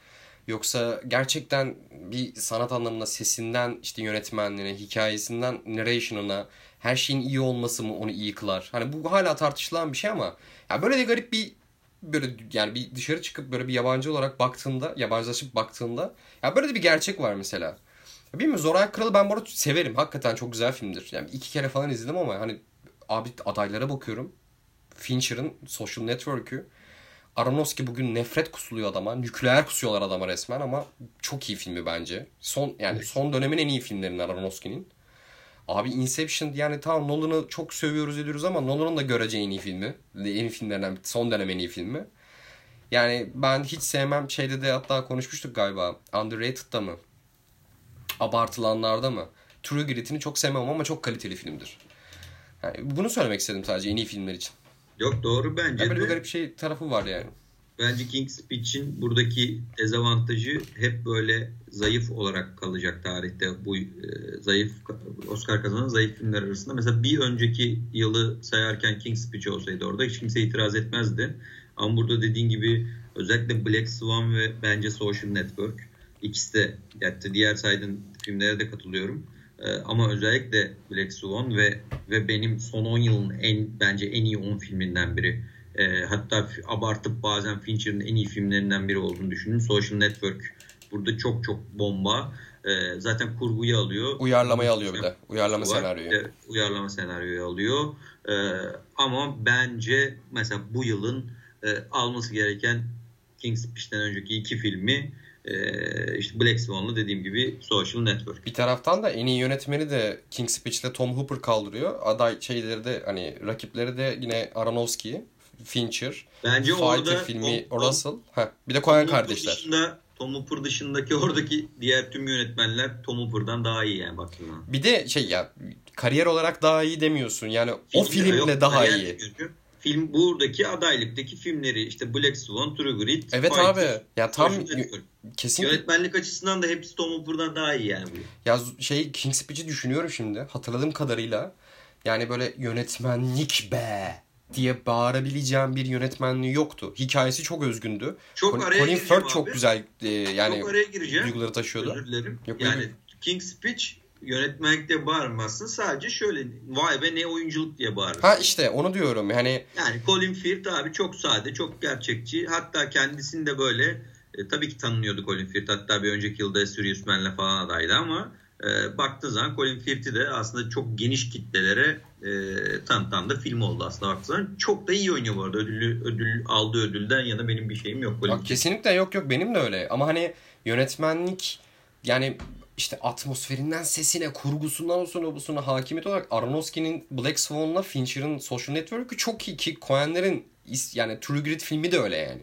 Yoksa gerçekten bir sanat anlamında sesinden işte yönetmenliğine, hikayesinden narration'ına her şeyin iyi olması mı onu iyi kılar? Hani bu hala tartışılan bir şey ama ya böyle de garip bir böyle yani bir dışarı çıkıp böyle bir yabancı olarak baktığında, yabancılaşıp baktığında ya böyle de bir gerçek var mesela. Bilmiyorum Zoran Kralı ben bu arada severim. Hakikaten çok güzel filmdir. Yani iki kere falan izledim ama hani abi adaylara bakıyorum. Fincher'ın Social Network'ü. Aronofsky bugün nefret kusuluyor adama. Nükleer kusuyorlar adama resmen ama çok iyi filmi bence. Son yani son dönemin en iyi filmlerinden Aronofsky'nin. Abi Inception yani tamam Nolan'ı çok sövüyoruz ediyoruz ama Nolan'ın da görece en iyi filmi. En iyi filmlerinden son dönem en iyi filmi. Yani ben hiç sevmem şeyde de hatta konuşmuştuk galiba. Underrated'da mı? Abartılanlarda mı? True Grit'ini çok sevmem ama çok kaliteli filmdir. Yani bunu söylemek istedim sadece en iyi filmler için. Yok doğru bence ya böyle de. bir garip şey tarafı var yani. Bence King's Speech'in buradaki dezavantajı hep böyle zayıf olarak kalacak tarihte. Bu e, zayıf Oscar kazanan zayıf filmler arasında. Mesela bir önceki yılı sayarken King's Speech olsaydı orada hiç kimse itiraz etmezdi. Ama burada dediğin gibi özellikle Black Swan ve bence Social Network ikisi de yani diğer saydığın filmlere de katılıyorum. Ee, ama özellikle Black Swan ve ve benim son 10 yılın en bence en iyi 10 filminden biri. E, hatta abartıp bazen Fincher'ın en iyi filmlerinden biri olduğunu düşünün. Social Network burada çok çok bomba. E, zaten kurguyu alıyor. Uyarlamayı alıyor bir de. Uyarlama var. senaryoyu. E, uyarlama senaryoyu alıyor. E, ama bence mesela bu yılın e, alması gereken King's Speech'ten önceki iki filmi e, işte Black Swan'la dediğim gibi Social Network. Bir taraftan da en iyi yönetmeni de King's Speech'te Tom Hooper kaldırıyor. Aday şeyleri de hani rakipleri de yine Aronofsky. Fincher. Bence Fighter orada filmi Tom, Russell. Ha, bir de Coen kardeşler. Dışında, Tom Hooper dışındaki oradaki diğer tüm yönetmenler Tom Hooper'dan daha iyi yani baktığında. Bir de şey ya kariyer olarak daha iyi demiyorsun. Yani Film, o filmle yok, daha iyi. Demiyorsun. Film buradaki adaylıktaki filmleri işte Black Swan, True Grit, Evet Fighter, abi. Ya tam kesin Yönetmenlik açısından da hepsi Tom Hooper'dan daha iyi yani bu. Ya şey King's Speech'i düşünüyorum şimdi. Hatırladığım kadarıyla yani böyle yönetmenlik be diye bağırabileceğim bir yönetmenliği yoktu. Hikayesi çok özgündü. Çok Colin, araya Colin Firth çok güzel e, yani çok araya gireceğim. duyguları taşıyordu. Özür dilerim. Yok, yani. King's Speech yönetmenlikte bağırmazsın. Sadece şöyle vay be ne oyunculuk diye bağırırsın. Ha işte onu diyorum. Yani yani Colin Firth abi çok sade, çok gerçekçi. Hatta kendisinde böyle e, tabii ki tanınıyordu Colin Firth. Hatta bir önceki yılda Sirius Man'le falan adaydı ama e, baktığı zaman Colin Firth'i de aslında çok geniş kitlelere e, tanıtan da film oldu aslında baktığın Çok da iyi oynuyor bu arada. Ödülü, ödül, aldığı ödülden yana benim bir şeyim yok. Bak, kesinlikle yok yok benim de öyle. Ama hani yönetmenlik yani işte atmosferinden sesine, kurgusundan sonra busuna hakimiyet olarak Aronofsky'nin Black Swan'la Fincher'ın Social Network'ü çok iyi ki Coen'lerin yani True Grit filmi de öyle yani.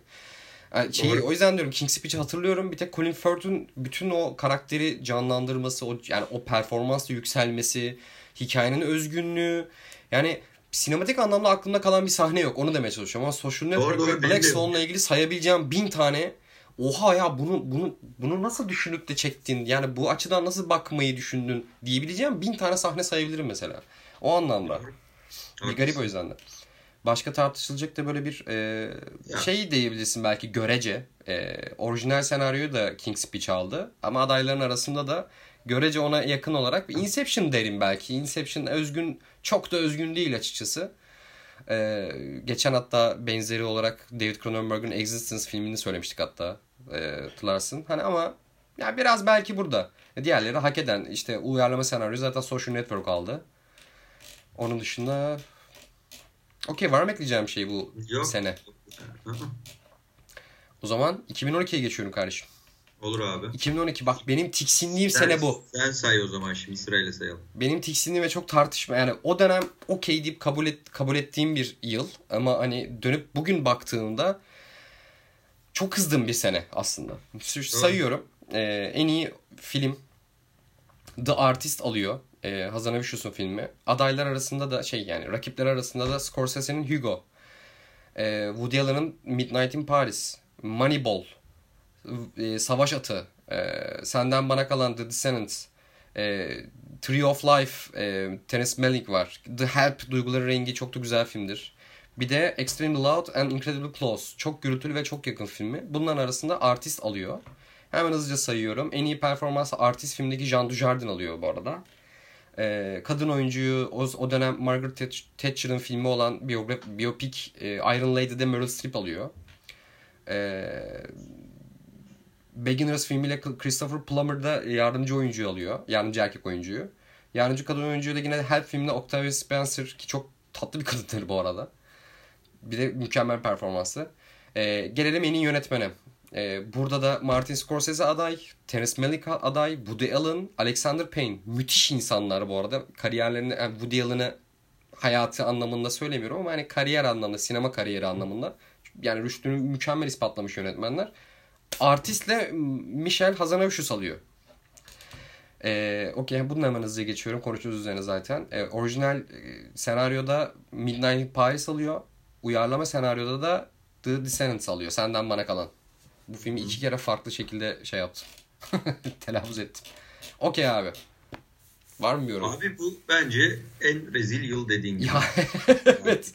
Yani şeyi, o yüzden diyorum King's Speech'i hatırlıyorum. Bir tek Colin Firth'un bütün o karakteri canlandırması, o yani o performansla yükselmesi, hikayenin özgünlüğü. Yani sinematik anlamda aklımda kalan bir sahne yok. Onu demeye çalışıyorum. Ama Social Network ve Black Swan'la ilgili sayabileceğim bin tane oha ya bunu bunu bunu nasıl düşünüp de çektin? Yani bu açıdan nasıl bakmayı düşündün diyebileceğim bin tane sahne sayabilirim mesela. O anlamda. Bir garip o yüzden de. Başka tartışılacak da böyle bir e, şey diyebilirsin belki görece. E, orijinal senaryoyu da King's Speech aldı. Ama adayların arasında da görece ona yakın olarak bir Inception derim belki. Inception özgün çok da özgün değil açıkçası. Ee, geçen hatta benzeri olarak David Cronenberg'in Existence filmini söylemiştik hatta e, hatırlarsın. Hani ama ya biraz belki burada. Diğerleri hak eden işte uyarlama senaryo zaten Social Network aldı. Onun dışında Okey var mı ekleyeceğim şey bu Yok. sene? O zaman 2012'ye geçiyorum kardeşim. Olur abi. 2012 bak benim tiksindiğim sen, sene bu. Sen say o zaman şimdi sırayla sayalım. Benim tiksindiğim ve çok tartışma yani o dönem okey deyip kabul et, kabul ettiğim bir yıl ama hani dönüp bugün baktığımda çok kızdım bir sene aslında. Sayıyorum. Ee, en iyi film The Artist alıyor e, Hazan Avishus'un filmi. Adaylar arasında da şey yani rakipler arasında da Scorsese'nin Hugo. E, Woody Allen'ın Midnight in Paris. Moneyball. E, Savaş Atı. E, Senden Bana Kalan The Descendants. E, Tree of Life. E, Terence Malick var. The Help Duyguları Rengi çok da güzel filmdir. Bir de Extremely Loud and Incredibly Close. Çok gürültülü ve çok yakın filmi. Bunların arasında artist alıyor. Hemen hızlıca sayıyorum. En iyi performans artist filmdeki Jean Dujardin alıyor bu arada. Ee, kadın oyuncuyu o, o dönem Margaret Thatcher'ın filmi olan biyograf, biyopik e, Iron Lady'de Meryl Streep alıyor. E, Beginners filmiyle Christopher Plummer da yardımcı oyuncuyu alıyor. Yardımcı erkek oyuncuyu. Yardımcı kadın oyuncuyu da yine Help filminde Octavia Spencer ki çok tatlı bir kadındır bu arada. Bir de mükemmel performansı. Ee, gelelim en iyi yönetmene. Ee, burada da Martin Scorsese aday, Terence Malick aday, Woody Allen, Alexander Payne. Müthiş insanlar bu arada. Kariyerlerini, yani Woody Allen'ı hayatı anlamında söylemiyorum ama hani kariyer anlamında, sinema kariyeri anlamında. Yani rüştünü mükemmel ispatlamış yönetmenler. Artistle Michel Hazanavicius alıyor. Ee, Okey bunun hemen hızlıca geçiyorum. Konuşuyoruz üzerine zaten. Ee, orijinal e, senaryoda Midnight Paris alıyor. Uyarlama senaryoda da The Descendants alıyor. Senden bana kalan. Bu filmi iki kere farklı şekilde şey yaptım. Telaffuz ettim. Okey abi. Var mı yorum? Abi bu bence en rezil yıl dediğin gibi. Ya, evet.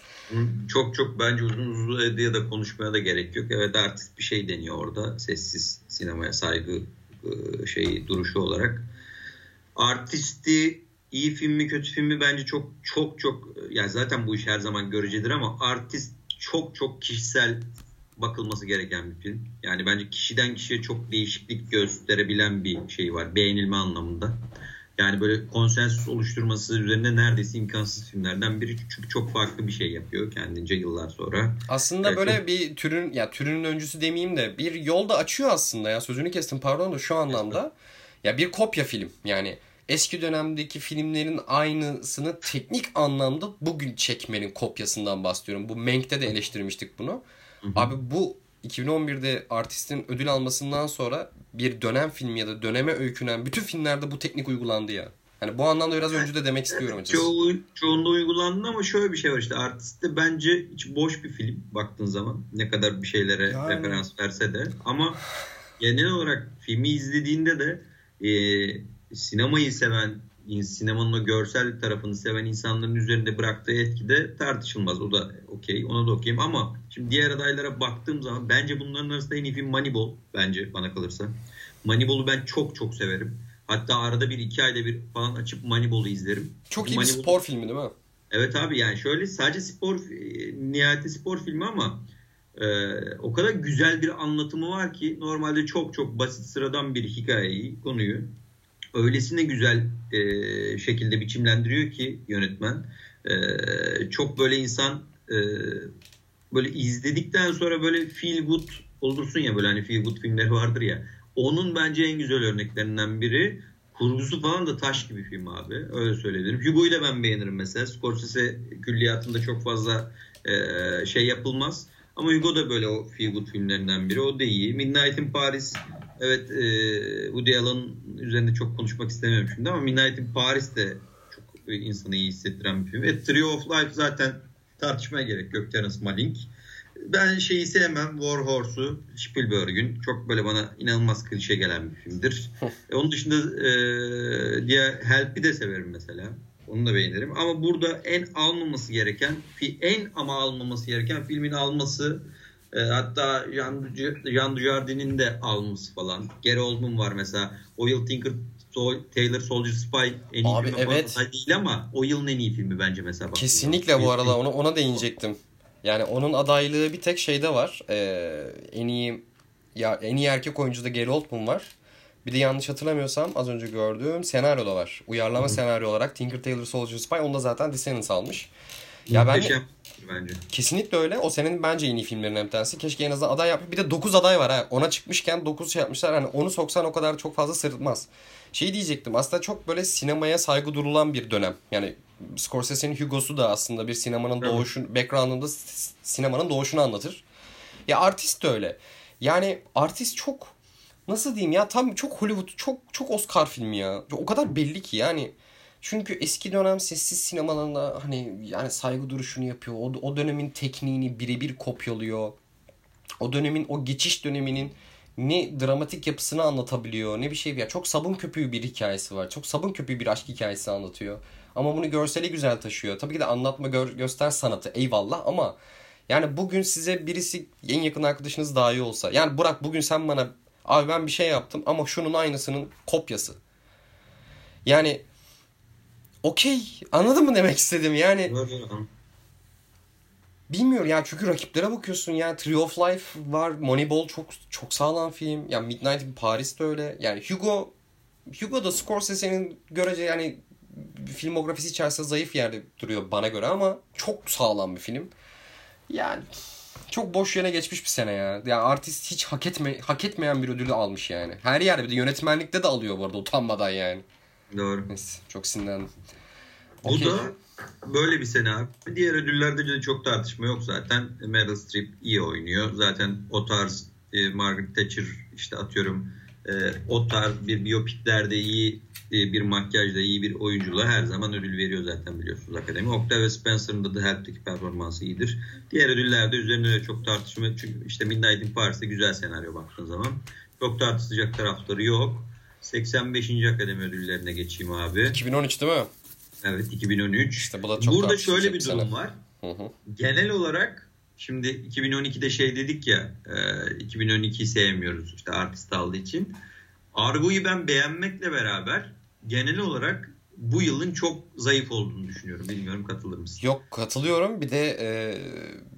Çok çok bence uzun uzun ya da konuşmaya da gerek yok. Evet artist bir şey deniyor orada. Sessiz sinemaya saygı e, şeyi duruşu olarak. Artisti iyi film mi kötü film mi bence çok çok çok yani zaten bu iş her zaman görecedir ama artist çok çok kişisel bakılması gereken bir film. Yani bence kişiden kişiye çok değişiklik gösterebilen bir şey var beğenilme anlamında. Yani böyle konsensus oluşturması üzerinde neredeyse imkansız filmlerden biri. Çünkü çok farklı bir şey yapıyor kendince yıllar sonra. Aslında evet, böyle bir türün ya türünün öncüsü demeyeyim de bir yolda açıyor aslında ya sözünü kestim pardon da şu anlamda. Ya bir kopya film yani eski dönemdeki filmlerin aynısını teknik anlamda bugün çekmenin kopyasından bahsediyorum. Bu Menk'te de eleştirmiştik bunu. Hı hı. Abi bu 2011'de artistin ödül almasından sonra bir dönem filmi ya da döneme öykünen bütün filmlerde bu teknik uygulandı ya. Hani bu anlamda biraz önce de demek istiyorum açıkçası. Çoğu, çoğunda uygulandı ama şöyle bir şey var işte artiste bence hiç boş bir film baktığın zaman. Ne kadar bir şeylere yani. referans verse de. Ama genel olarak filmi izlediğinde de e, sinemayı seven, sinemanın o görsel tarafını seven insanların üzerinde bıraktığı etki de tartışılmaz. O da okey, ona da okeyim ama şimdi diğer adaylara baktığım zaman bence bunların arasında en iyi film Moneyball bence bana kalırsa. Moneyball'u ben çok çok severim. Hatta arada bir iki ayda bir falan açıp Moneyball'u izlerim. Çok iyi Moneyball... bir spor filmi değil mi? Evet abi yani şöyle sadece spor e, nihayeti spor filmi ama e, o kadar güzel bir anlatımı var ki normalde çok çok basit sıradan bir hikayeyi konuyu öylesine güzel e, şekilde biçimlendiriyor ki yönetmen. E, çok böyle insan e, böyle izledikten sonra böyle feel good olursun ya böyle hani feel good filmleri vardır ya. Onun bence en güzel örneklerinden biri. Kurgusu falan da taş gibi film abi. Öyle söyleyebilirim. Hugo'yu da ben beğenirim mesela. Scorsese külliyatında çok fazla e, şey yapılmaz. Ama Hugo da böyle o feel good filmlerinden biri. O da iyi. Midnight in Paris Evet e, Woody Allen üzerinde çok konuşmak istemiyorum şimdi ama Midnight in Paris de çok insanı iyi hissettiren bir film. Ve Tree of Life zaten tartışmaya gerek yok. Terence Malick. Ben şeyi sevmem. War Horse'u Spielberg'ün. Çok böyle bana inanılmaz klişe gelen bir filmdir. e, onun dışında e, diye Help'i de severim mesela. Onu da beğenirim. Ama burada en almaması gereken, en ama almaması gereken filmin alması e, hatta Jean Dujardin'in de alması falan. Gary Oldman var mesela. O yıl Tinker Taylor Soldier Spy en iyi Abi, filmi evet. değil ama o yılın en iyi filmi bence mesela. Kesinlikle bu arada ona, ona değinecektim. Yani onun adaylığı bir tek şeyde var. Ee, en iyi ya en iyi erkek oyuncuda Gary Oldman var. Bir de yanlış hatırlamıyorsam az önce gördüğüm senaryoda var. Uyarlama Hı. senaryo olarak Tinker Tailor Soldier Spy onda zaten Descendants almış. Ya ben bence. Kesinlikle öyle. O senin bence en iyi filmlerinden bir tanesi. Keşke en azından aday yap. Bir de 9 aday var ha. Ona çıkmışken 9 şey yapmışlar. Hani onu soksan o kadar çok fazla sırıtmaz. Şey diyecektim. Aslında çok böyle sinemaya saygı durulan bir dönem. Yani Scorsese'nin Hugo'su da aslında bir sinemanın evet. doğuşun background'ında sinemanın doğuşunu anlatır. Ya artist de öyle. Yani artist çok nasıl diyeyim ya tam çok Hollywood çok çok Oscar filmi ya. O kadar belli ki yani çünkü eski dönem sessiz sinemalarında hani yani saygı duruşunu yapıyor. O, o dönemin tekniğini birebir kopyalıyor. O dönemin o geçiş döneminin ne dramatik yapısını anlatabiliyor ne bir şey. Ya çok sabun köpüğü bir hikayesi var. Çok sabun köpüğü bir aşk hikayesi anlatıyor. Ama bunu görseli güzel taşıyor. Tabii ki de anlatma gör, göster sanatı eyvallah ama yani bugün size birisi en yakın arkadaşınız dahi olsa. Yani Burak bugün sen bana abi ben bir şey yaptım ama şunun aynısının kopyası. Yani okey. Anladın mı demek istedim yani. bilmiyorum ya çünkü rakiplere bakıyorsun ya Tree of Life var Moneyball çok çok sağlam film ya Midnight in Paris de öyle yani Hugo Hugo da Scorsese'nin görece yani filmografisi içerisinde zayıf yerde duruyor bana göre ama çok sağlam bir film. Yani çok boş yere geçmiş bir sene ya. Yani artist hiç hak etme hak etmeyen bir ödülü almış yani. Her yerde bir de yönetmenlikte de alıyor bu arada utanmadan yani. Doğru. Neyse çok sinirlendim. Bu okay. da böyle bir sene abi. Diğer ödüllerde de çok tartışma yok zaten. Meryl Streep iyi oynuyor. Zaten o tarz e, Margaret Thatcher işte atıyorum e, o tarz bir biyopiklerde iyi e, bir makyajda iyi bir oyunculuğa her zaman ödül veriyor zaten biliyorsunuz akademi. Octavia Spencer'ın da The Help'teki performansı iyidir. Diğer ödüllerde üzerine de çok tartışma çünkü işte Midnight in Paris'te güzel senaryo baktığın zaman. Çok tartışacak tarafları yok. 85. Akademi ödüllerine geçeyim abi. 2013 değil mi? Evet 2013. İşte bu da çok Burada şöyle bir durum sene. var. Hı hı. Genel olarak şimdi 2012'de şey dedik ya 2012'yi sevmiyoruz işte artist aldığı için. Argo'yu ben beğenmekle beraber genel olarak bu yılın çok zayıf olduğunu düşünüyorum. Bilmiyorum katılır mısın? Yok katılıyorum. Bir de e,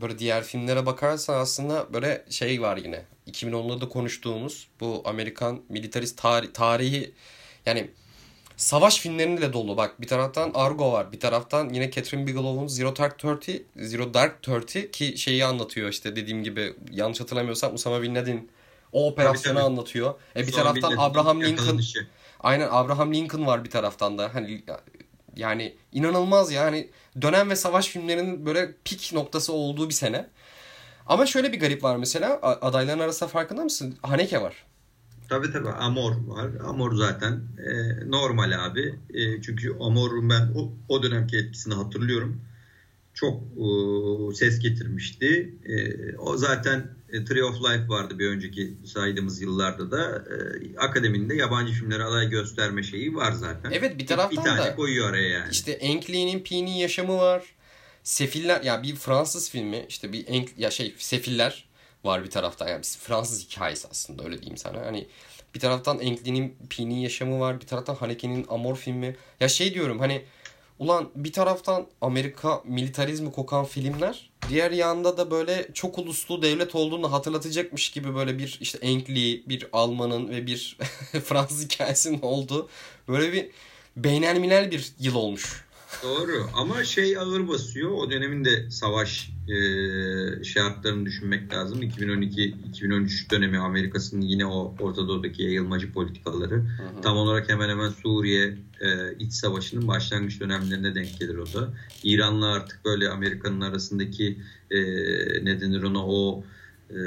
böyle diğer filmlere bakarsan aslında böyle şey var yine. 2010'larda konuştuğumuz bu Amerikan militarist tarih, tarihi yani savaş filmlerinde dolu. Bak bir taraftan Argo var. Bir taraftan yine Catherine Bigelow'un Zero Dark Thirty, Zero Dark Thirty ki şeyi anlatıyor işte dediğim gibi yanlış hatırlamıyorsam Usama Bin Laden o operasyonu tabii, tabii. anlatıyor. E bir taraftan Abraham Lincoln Aynen Abraham Lincoln var bir taraftan da. Hani yani inanılmaz ya. Hani dönem ve savaş filmlerinin böyle pik noktası olduğu bir sene. Ama şöyle bir garip var mesela. Adayların arasında farkında mısın? Haneke var. Tabii tabii Amor var. Amor zaten e, normal abi. E, çünkü Amor'un ben o, o dönemki etkisini hatırlıyorum. Çok e, ses getirmişti. E, o zaten e, Tree of Life vardı bir önceki saydığımız yıllarda da. E, akademinde yabancı filmlere aday gösterme şeyi var zaten. Evet bir taraftan bir tane da. koyuyor araya yani. İşte Enkli'nin Pi'nin yaşamı var. Sefiller ya bir Fransız filmi işte bir Enk, ya şey Sefiller var bir taraftan yani Fransız hikayesi aslında öyle diyeyim sana. Hani bir taraftan Enkli'nin Pi'nin yaşamı var. Bir taraftan Haneke'nin Amor filmi. Ya şey diyorum hani ulan bir taraftan Amerika militarizmi kokan filmler diğer yanda da böyle çok uluslu devlet olduğunu hatırlatacakmış gibi böyle bir işte Enkli, bir Alman'ın ve bir Fransız hikayesinin olduğu böyle bir beynelminel bir yıl olmuş. Doğru ama şey ağır basıyor. O dönemin de savaş e, şartlarını düşünmek lazım. 2012-2013 dönemi Amerika'sının yine o Orta Doğu'daki yayılmacı politikaları. Hı hı. Tam olarak hemen hemen Suriye e, iç savaşının başlangıç dönemlerine denk gelir o da. İran'la artık böyle Amerika'nın arasındaki e, ne denir ona o e,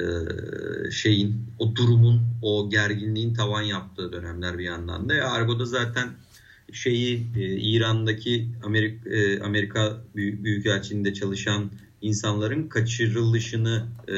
şeyin, o durumun, o gerginliğin tavan yaptığı dönemler bir yandan da. E, Argo'da zaten şeyi e, İran'daki Amerika, e, Amerika Büyükelçiliğinde çalışan insanların kaçırılışını e,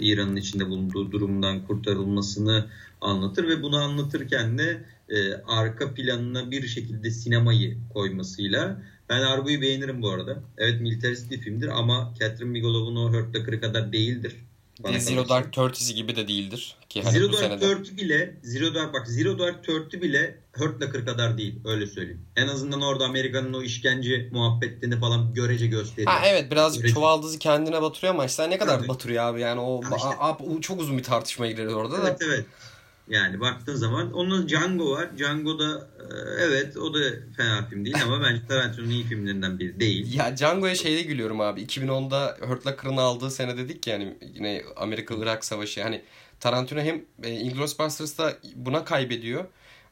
İran'ın içinde bulunduğu durumdan kurtarılmasını anlatır ve bunu anlatırken de e, arka planına bir şekilde sinemayı koymasıyla ben Argo'yu beğenirim bu arada. Evet militarist bir filmdir ama Catherine Bigelow'un o Hurt Locker'ı kadar değildir. Bana Zero Dark Thirty'si gibi de değildir. Ki hani Zero Dark Thirty bile Zero Dark bak Zero Dark Thirty bile Hurt Locker kadar değil öyle söyleyeyim. En azından orada Amerika'nın o işkence muhabbetlerini falan görece gösteriyor. Ha evet birazcık görece. çuvaldızı kendine batırıyor ama işte ne kadar Tabii. batırıyor abi yani o işte. a, çok uzun bir tartışma girer orada evet, da. Evet evet. Yani baktığın zaman onun Django var. Django da e, evet o da fena film değil ama bence Tarantino'nun iyi filmlerinden biri değil. Ya Django'ya şeyde gülüyorum abi. 2010'da Hurt Locker'ın aldığı sene dedik ya yani yine Amerika-Irak savaşı. Hani Tarantino hem e, Inglourious Basterds'da buna kaybediyor.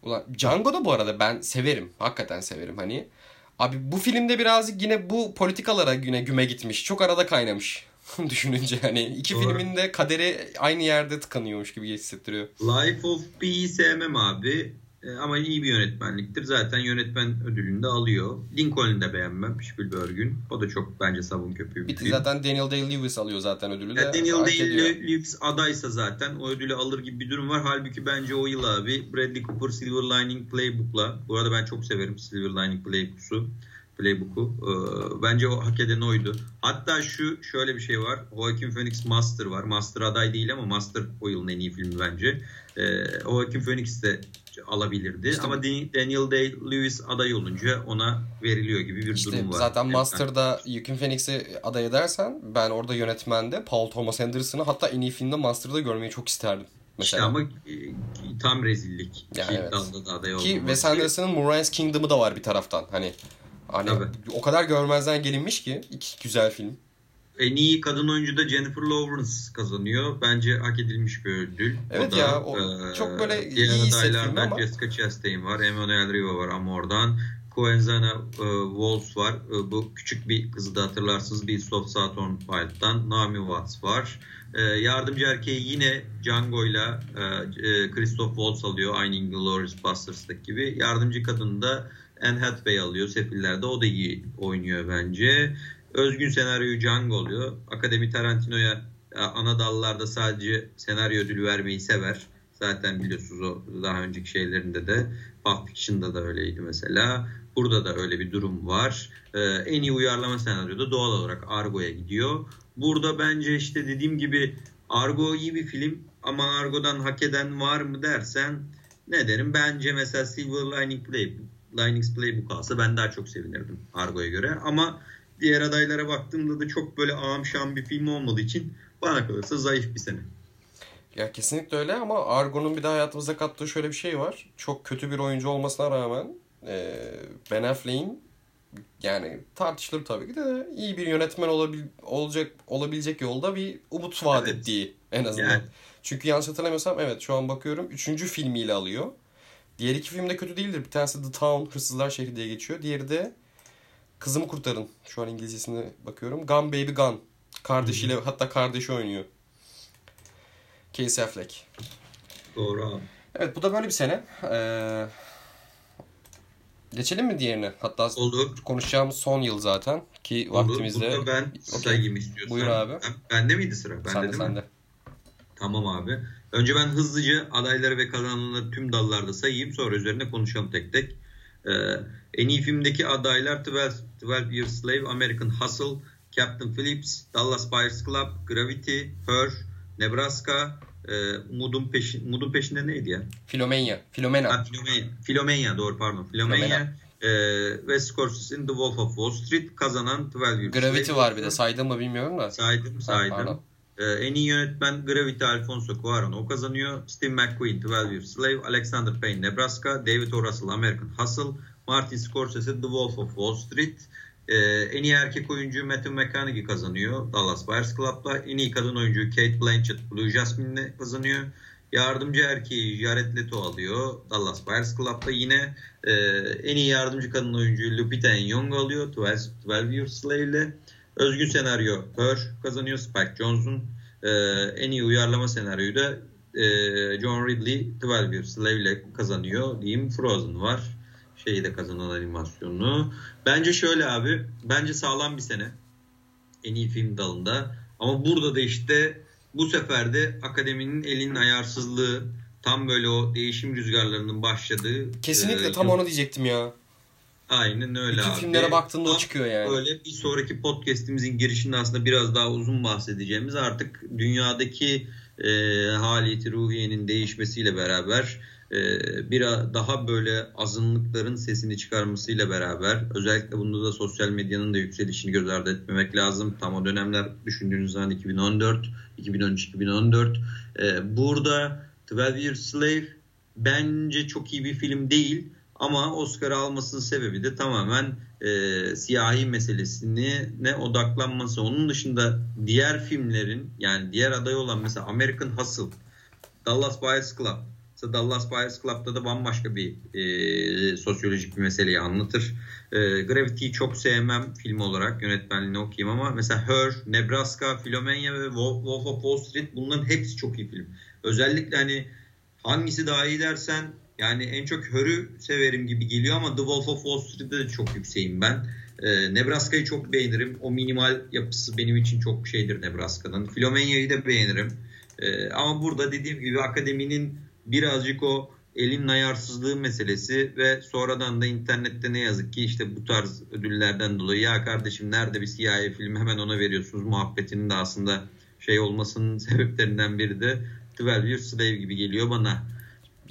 Ulan Django da bu arada ben severim. Hakikaten severim hani. Abi bu filmde birazcık yine bu politikalara yine güme gitmiş. Çok arada kaynamış. düşününce hani iki Doğru. filmin de kaderi aynı yerde tıkanıyormuş gibi hissettiriyor. Life of Pi'yi sevmem abi. E, ama iyi bir yönetmenliktir. Zaten yönetmen ödülünü de alıyor. Lincoln'u da beğenmem Spielberg'ün. O da çok bence sabun köpüğü bir. Zaten Daniel Day-Lewis alıyor zaten ödülü de. Yani Daniel Day-Lewis adaysa zaten o ödülü alır gibi bir durum var. Halbuki bence o yıl abi Bradley Cooper Silver Lining Playbook'la. Bu arada ben çok severim Silver Lining Playbook'su. Playbook'u. Ee, bence o hak eden oydu. Hatta şu şöyle bir şey var. Joaquin Phoenix Master var. Master aday değil ama Master o yılın en iyi filmi bence. Ee, Joaquin Phoenix de alabilirdi. İşte, ama Daniel Day-Lewis aday olunca ona veriliyor gibi bir işte durum var. Zaten Master'da Joaquin Phoenix'i aday edersen ben orada yönetmende Paul Thomas Anderson'ı hatta en iyi filmde Master'da görmeyi çok isterdim. Mesela. İşte ama e, tam rezillik. Yani Ki evet. da aday Ki Wes Anderson'ın Moonrise Kingdom'ı da var bir taraftan. Hani hani Tabii. o kadar görmezden gelinmiş ki iki güzel film. En iyi kadın oyuncu da Jennifer Lawrence kazanıyor. Bence hak edilmiş bir ödül. Evet o ya o e, çok böyle iyi hissettim ama. Jessica Chastain var, Emmanuel Riva var Amor'dan. Coenzana e, Walls var. E, bu küçük bir kızı da hatırlarsınız. Beast of Saturn Wild'dan. Naomi Watts var. E, yardımcı erkeği yine Django ile e, Christoph Waltz alıyor. Aynı Inglourious Basterds'daki gibi. Yardımcı kadını da Anne Hathaway alıyor Sefiller'de. O da iyi oynuyor bence. Özgün senaryoyu Django oluyor. Akademi Tarantino'ya e, ana dallarda sadece senaryo ödülü vermeyi sever. Zaten biliyorsunuz o daha önceki şeylerinde de Pulp Fiction'da da öyleydi mesela. Burada da öyle bir durum var. Ee, en iyi uyarlama senaryoda doğal olarak Argo'ya gidiyor. Burada bence işte dediğim gibi Argo iyi bir film ama Argo'dan hak eden var mı dersen ne derim? Bence mesela Silver Lining Play, Linings Playbook alsa ben daha çok sevinirdim Argo'ya göre. Ama diğer adaylara baktığımda da çok böyle ağam şam bir film olmadığı için bana kalırsa zayıf bir sene. Ya kesinlikle öyle ama Argo'nun bir daha hayatımıza kattığı şöyle bir şey var. Çok kötü bir oyuncu olmasına rağmen e, Ben Affleck'in yani tartışılır tabii ki de iyi bir yönetmen olabil, olacak olabilecek yolda bir umut vaat evet. ettiği en azından. Yani. Çünkü yanlış hatırlamıyorsam evet şu an bakıyorum üçüncü filmiyle alıyor. Diğer iki film de kötü değildir. Bir tanesi The Town, Hırsızlar Şehri diye geçiyor. Diğeri de Kızımı Kurtarın. Şu an İngilizcesine bakıyorum. Gun Baby Gun. Kardeşiyle Hı-hı. hatta kardeşi oynuyor. Casey Affleck. Doğru abi. Evet bu da böyle bir sene. Ee, geçelim mi diğerine? Hatta Olur. konuşacağımız son yıl zaten ki Olur. vaktimizde. Burada ben okay. sayayım istiyorsan. Buyur abi. Ben, bende miydi sıra? Bende sende, değil sende. mi? Tamam abi. Önce ben hızlıca adayları ve kazananları tüm dallarda sayayım. Sonra üzerine konuşalım tek tek. Ee, en iyi filmdeki adaylar 12, 12 Years Slave, American Hustle, Captain Phillips, Dallas Buyers Club, Gravity, Her, Nebraska, e, Umudun, peşin, Umudun peşinde neydi ya? Filomenya. Filomena. Ha, Filomenya. Filomenya doğru pardon. Filomenya. Filomena. E, ve Scorsese'nin The Wolf of Wall Street kazanan 12 Years Gravity Slave. var bir de saydım mı bilmiyorum da. Saydım saydım. Ha, ee, en iyi yönetmen Gravity Alfonso Cuarón o kazanıyor. Steve McQueen 12 Years Slave, Alexander Payne Nebraska, David O. Russell American Hustle, Martin Scorsese The Wolf of Wall Street. Ee, en iyi erkek oyuncu Matthew McConaughey kazanıyor Dallas Buyers Club'la. En iyi kadın oyuncu Kate Blanchett Blue Jasmine'le kazanıyor. Yardımcı erkeği Jared Leto alıyor Dallas Buyers Club'da. Yine e, en iyi yardımcı kadın oyuncu Lupita Nyong'o alıyor 12, 12 Years Slave'le. Özgün senaryo Her kazanıyor Spike Jonze'un. E, en iyi uyarlama senaryoyu da e, John Ridley 12 Years Slave ile kazanıyor diyeyim. Frozen var. Şeyi de kazanan animasyonunu. Bence şöyle abi. Bence sağlam bir sene. En iyi film dalında. Ama burada da işte bu sefer de akademinin elinin ayarsızlığı tam böyle o değişim rüzgarlarının başladığı. Kesinlikle e, tam onu diyecektim ya. Aynen öyle Bütün abi. filmlere baktığında o çıkıyor yani. Öyle bir sonraki podcast'imizin girişinde aslında biraz daha uzun bahsedeceğimiz artık dünyadaki e, haliyeti ruhiyenin değişmesiyle beraber e, bir daha böyle azınlıkların sesini çıkarmasıyla beraber özellikle bunda da sosyal medyanın da yükselişini göz ardı etmemek lazım. Tam o dönemler düşündüğünüz zaman 2014, 2013-2014. E, burada 12 Years Slave bence çok iyi bir film değil ama Oscar almasının sebebi de tamamen e, siyahi meselesine ne odaklanması. Onun dışında diğer filmlerin yani diğer aday olan mesela American Hustle, Dallas Buyers Club. Mesela Dallas Buyers Club'da da bambaşka bir e, sosyolojik bir meseleyi anlatır. E, Gravity'yi çok sevmem film olarak yönetmenliğini okuyayım ama mesela Her, Nebraska, Philomania ve Wolf of Wall Street bunların hepsi çok iyi film. Özellikle hani hangisi daha iyi dersen yani en çok Hör'ü severim gibi geliyor ama The Wolf of Wall Street'te de çok yükseğim ben. Ee, Nebraska'yı çok beğenirim. O minimal yapısı benim için çok şeydir Nebraska'nın. Filomenia'yı da beğenirim. Ee, ama burada dediğim gibi akademinin birazcık o elin ayarsızlığı meselesi ve sonradan da internette ne yazık ki işte bu tarz ödüllerden dolayı ya kardeşim nerede bir CIA filmi hemen ona veriyorsunuz muhabbetinin de aslında şey olmasının sebeplerinden biri de 12 Years Slave gibi geliyor bana.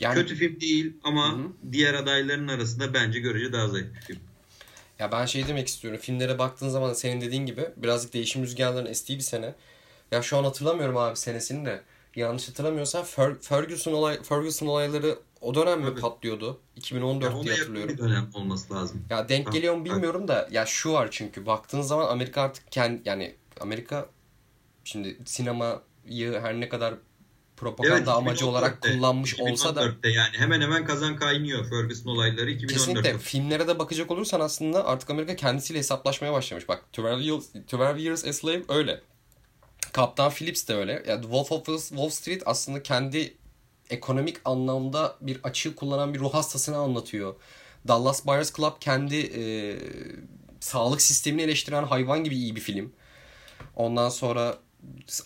Yani, Kötü film değil ama hı. diğer adayların arasında bence görece daha zayıf bir film. Ya ben şey demek istiyorum. Filmlere baktığın zaman senin dediğin gibi birazcık değişim rüzgarlarının estiği bir sene. Ya şu an hatırlamıyorum abi senesini de. Yanlış hatırlamıyorsam Ferguson olay Ferguson olayları o dönem mi Tabii. patlıyordu? 2014 ya diye hatırlıyorum. bir dönem olması lazım. Ya denk geliyor mu bilmiyorum da ya şu var çünkü baktığın zaman Amerika artık kendi yani Amerika şimdi sinemayı her ne kadar propaganda evet, amacı olarak kullanmış olsa da yani hemen hemen kazan kaynıyor Ferguson olayları 2014'te. Kesinlikle filmlere de bakacak olursan aslında artık Amerika kendisiyle hesaplaşmaya başlamış. Bak 12 Years, 12 Years a Slave öyle. Kaptan Phillips de öyle. Yani Wolf of Wall Street aslında kendi ekonomik anlamda bir açığı kullanan bir ruh hastasını anlatıyor. Dallas Buyers Club kendi e, sağlık sistemini eleştiren hayvan gibi iyi bir film. Ondan sonra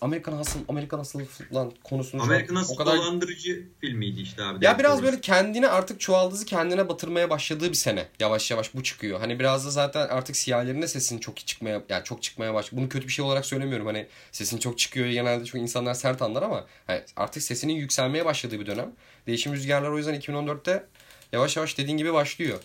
Amerikan Hustle, Amerikan Hustle lan konusunu Amerikan Hustle o kadar... dolandırıcı filmiydi işte abi. Ya biraz böyle kendine artık çuvaldızı kendine batırmaya başladığı bir sene. Yavaş yavaş bu çıkıyor. Hani biraz da zaten artık siyahlerin de sesin çok çıkmaya yani çok çıkmaya başladı. Bunu kötü bir şey olarak söylemiyorum. Hani sesin çok çıkıyor genelde çünkü insanlar sert anlar ama hani artık sesinin yükselmeye başladığı bir dönem. Değişim rüzgarları o yüzden 2014'te yavaş yavaş dediğin gibi başlıyor.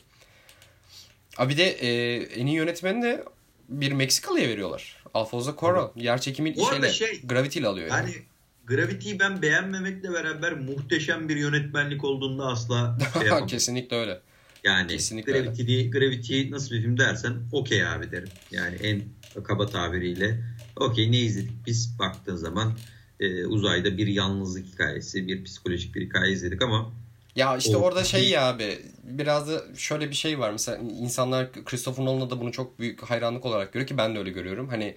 Abi de e, en iyi yönetmeni de bir Meksikalı'ya veriyorlar. Alfonso Cuarón. Yer çekimi şeyle, şey, Gravity ile alıyor yani. yani Gravity'yi ben beğenmemekle beraber muhteşem bir yönetmenlik olduğunda asla şey yapamam. Kesinlikle öyle. Yani Kesinlikle Gravity, öyle. Gravity nasıl bir film dersen okey abi derim. Yani en kaba tabiriyle okey ne izledik biz baktığın zaman e, uzayda bir yalnızlık hikayesi, bir psikolojik bir hikaye izledik ama ya işte o, orada şey ya abi biraz da şöyle bir şey var. Mesela insanlar Christopher Nolan'a da bunu çok büyük hayranlık olarak görüyor ki ben de öyle görüyorum. Hani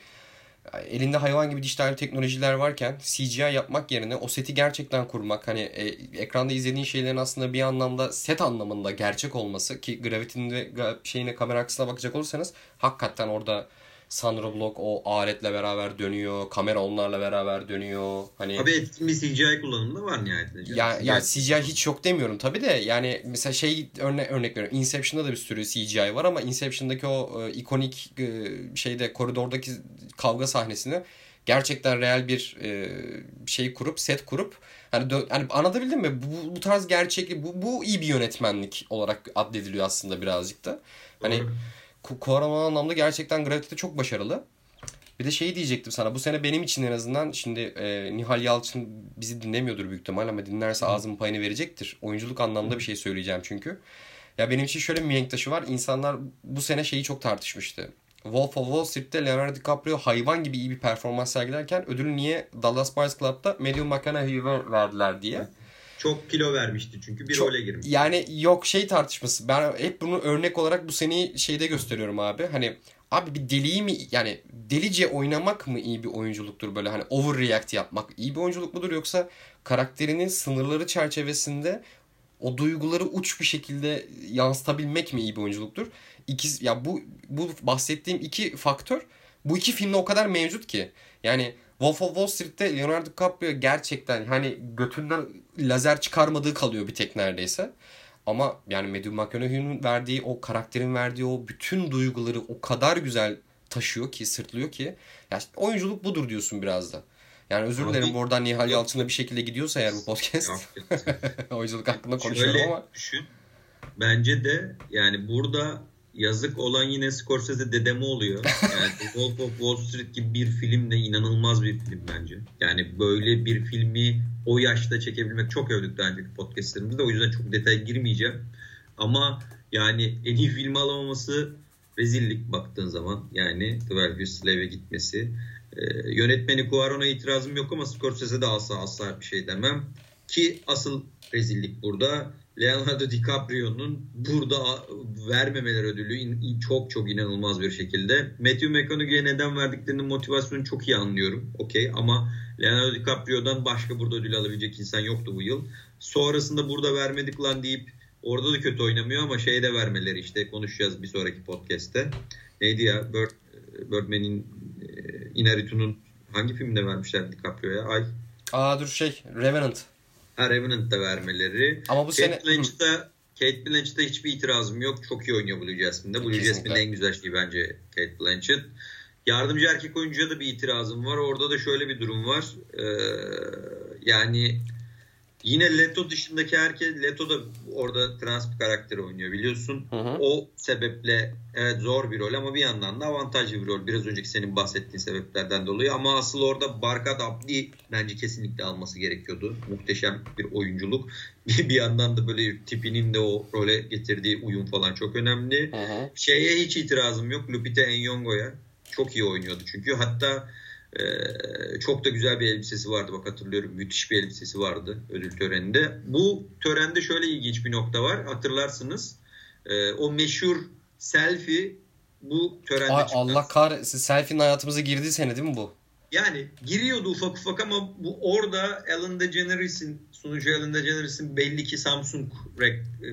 elinde hayvan gibi dijital teknolojiler varken CGI yapmak yerine o seti gerçekten kurmak hani e, ekranda izlediğin şeylerin aslında bir anlamda set anlamında gerçek olması ki Gravity'nin de şeyine kamera arkasına bakacak olursanız hakikaten orada Sandra Block o aletle beraber dönüyor. Kamera onlarla beraber dönüyor. Hani Abi etkin bir CGI kullanımı da var nihayetinde. Ya, ya CGI hiç yok demiyorum tabi de yani mesela şey örne örnek veriyorum. Inception'da da bir sürü CGI var ama Inception'daki o e, ikonik e, şeyde koridordaki kavga sahnesini gerçekten real bir e, şey kurup set kurup hani hani anlatabildim mi? Bu, bu tarz gerçeklik bu, bu iyi bir yönetmenlik olarak addediliyor aslında birazcık da. Hani Doğru Kuaraman anlamda gerçekten Gravity'de çok başarılı. Bir de şeyi diyecektim sana. Bu sene benim için en azından şimdi e, Nihal Yalçın bizi dinlemiyordur büyük ihtimal ama dinlerse ağzımın payını verecektir. Oyunculuk anlamda bir şey söyleyeceğim çünkü. Ya benim için şöyle bir mihenk taşı var. İnsanlar bu sene şeyi çok tartışmıştı. Wolf of Wall Street'te Leonardo DiCaprio hayvan gibi iyi bir performans sergilerken ödülü niye Dallas Buyers Club'da Matthew McConaughey'e verdiler diye. Çok kilo vermişti çünkü bir Çok, role girmiş. Yani yok şey tartışması. Ben hep bunu örnek olarak bu seneyi şeyde gösteriyorum abi. Hani abi bir deliği mi yani delice oynamak mı iyi bir oyunculuktur böyle hani overreact yapmak iyi bir oyunculuk mudur yoksa karakterinin sınırları çerçevesinde o duyguları uç bir şekilde yansıtabilmek mi iyi bir oyunculuktur? İki, ya bu bu bahsettiğim iki faktör bu iki filmde o kadar mevcut ki. Yani Wolf of Wall Street'te Leonardo DiCaprio gerçekten hani götünden lazer çıkarmadığı kalıyor bir tek neredeyse. Ama yani Matthew McConaughey'nin verdiği o karakterin verdiği o bütün duyguları o kadar güzel taşıyor ki sırtlıyor ki. Ya işte oyunculuk budur diyorsun biraz da. Yani özür dilerim buradan Nihal Yalçın'la bir şekilde gidiyorsa eğer bu podcast. oyunculuk hakkında konuşuyorum ama. Düşün. Bence de yani burada yazık olan yine Scorsese dedeme oluyor. Yani Wolf of Wall Street gibi bir film de inanılmaz bir film bence. Yani böyle bir filmi o yaşta çekebilmek çok övdük daha önceki podcastlerimizde. O yüzden çok detay girmeyeceğim. Ama yani en iyi film alamaması rezillik baktığın zaman. Yani Twelve Years Slave'e gitmesi. Ee, yönetmeni Cuaron'a itirazım yok ama Scorsese de asla asla bir şey demem. Ki asıl rezillik burada Leonardo DiCaprio'nun burada vermemeler ödülü çok çok inanılmaz bir şekilde. Matthew McConaughey'e neden verdiklerinin motivasyonu çok iyi anlıyorum. Okey ama Leonardo DiCaprio'dan başka burada ödül alabilecek insan yoktu bu yıl. Sonrasında burada vermedik lan deyip orada da kötü oynamıyor ama şeye de vermeleri işte konuşacağız bir sonraki podcast'te. Neydi ya Bird, Birdman'in e, Inarritu'nun hangi filmde vermişler DiCaprio'ya? Ay. Aa dur şey Revenant. Ha Revenant'da vermeleri. Ama bu Kate sene... Blanchett'da Kate Blanchett'da hiçbir itirazım yok. Çok iyi oynuyor Blue Jasmine'de. Blue Jasmine'in en güzel şeyi bence Kate Blanchett. Yardımcı erkek oyuncuya da bir itirazım var. Orada da şöyle bir durum var. Ee, yani Yine Leto dışındaki herkes Leto da orada trans bir karakter oynuyor biliyorsun. Hı hı. O sebeple evet zor bir rol ama bir yandan da avantajlı bir rol. Biraz önceki senin bahsettiğin sebeplerden dolayı ama asıl orada Barkat Abdi bence kesinlikle alması gerekiyordu. Muhteşem bir oyunculuk. Bir, bir yandan da böyle tipinin de o role getirdiği uyum falan çok önemli. Hı hı. Şeye hiç itirazım yok. Lupita Nyong'o'ya. Çok iyi oynuyordu çünkü. Hatta ee, çok da güzel bir elbisesi vardı bak hatırlıyorum. Müthiş bir elbisesi vardı ödül töreninde. Bu törende şöyle ilginç bir nokta var. Hatırlarsınız. Ee, o meşhur selfie bu törende Ay, Allah kahretsin. Selfie'nin hayatımıza girdiği sene değil mi bu? Yani giriyordu ufak ufak ama bu orada Ellen DeGeneres'in sunucu Ellen DeGeneres'in belli ki Samsung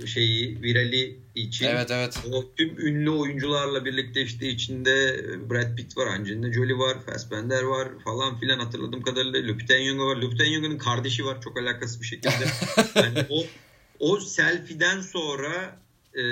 şeyi virali için. Evet evet. O tüm ünlü oyuncularla birlikte işte içinde Brad Pitt var, Angelina Jolie var, Fassbender var falan filan hatırladığım kadarıyla Lupita Nyong'o var. Lupita Nyong'o'nun kardeşi var çok alakası bir şekilde. yani o o selfie'den sonra e,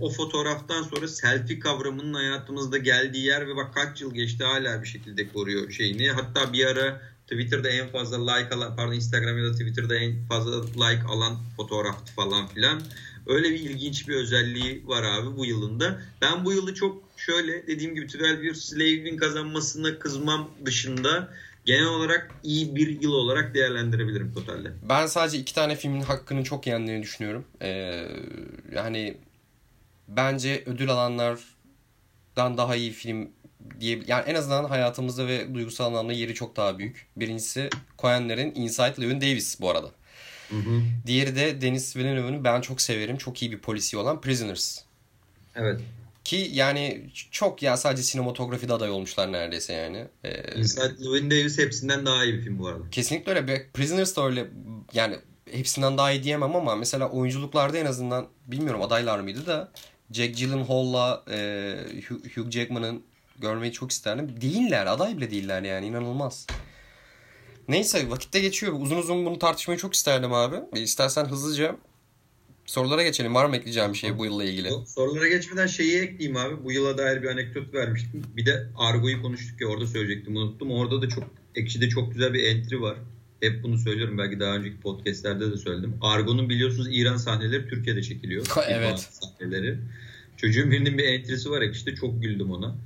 o fotoğraftan sonra selfie kavramının hayatımızda geldiği yer ve bak kaç yıl geçti hala bir şekilde koruyor şeyini. Hatta bir ara Twitter'da en fazla like alan pardon Instagram ya da Twitter'da en fazla like alan fotoğraftı falan filan. Öyle bir ilginç bir özelliği var abi bu yılında. Ben bu yılı çok şöyle dediğim gibi 12 Years Slave'in kazanmasına kızmam dışında genel olarak iyi bir yıl olarak değerlendirebilirim totalde. Ben sadece iki tane filmin hakkının çok yendiğini düşünüyorum. Ee, yani bence ödül alanlardan daha iyi film diye yani en azından hayatımızda ve duygusal anlamda yeri çok daha büyük. Birincisi Coen'lerin Inside Llewyn Davis bu arada. Hı hı. Diğeri de Denis Villeneuve'ın ben çok severim. Çok iyi bir polisi olan Prisoners. Evet. Ki yani çok ya sadece sinematografide aday olmuşlar neredeyse yani. Ee, Inside Llewyn Davis hepsinden daha iyi bir film bu arada. Kesinlikle öyle. Prisoners da öyle yani hepsinden daha iyi diyemem ama mesela oyunculuklarda en azından bilmiyorum adaylar mıydı da Jack Gyllenhaal'la e, Hugh Jackman'ın görmeyi çok isterdim. Değiller. Aday bile değiller yani. inanılmaz. Neyse vakitte geçiyor. Uzun uzun bunu tartışmayı çok isterdim abi. E, istersen hızlıca sorulara geçelim. Var mı ekleyeceğim bir şey bu yılla ilgili? Sorulara geçmeden şeyi ekleyeyim abi. Bu yıla dair bir anekdot vermiştim. Bir de Argo'yu konuştuk ya orada söyleyecektim unuttum. Orada da çok Ekşi'de çok güzel bir entry var. Hep bunu söylüyorum. Belki daha önceki podcastlerde de söyledim. Argo'nun biliyorsunuz İran sahneleri Türkiye'de çekiliyor. evet. Sahneleri. Çocuğun birinin bir entrisi var işte çok güldüm ona.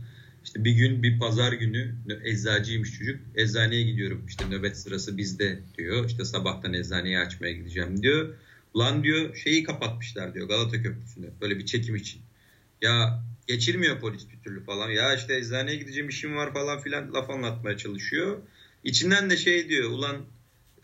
İşte bir gün bir pazar günü eczacıymış çocuk. Eczaneye gidiyorum. İşte nöbet sırası bizde diyor. İşte sabahtan eczaneyi açmaya gideceğim diyor. Ulan diyor şeyi kapatmışlar diyor Galata Köprüsü'nü. Böyle bir çekim için. Ya geçirmiyor polis bir türlü falan. Ya işte eczaneye gideceğim işim var falan filan laf anlatmaya çalışıyor. İçinden de şey diyor ulan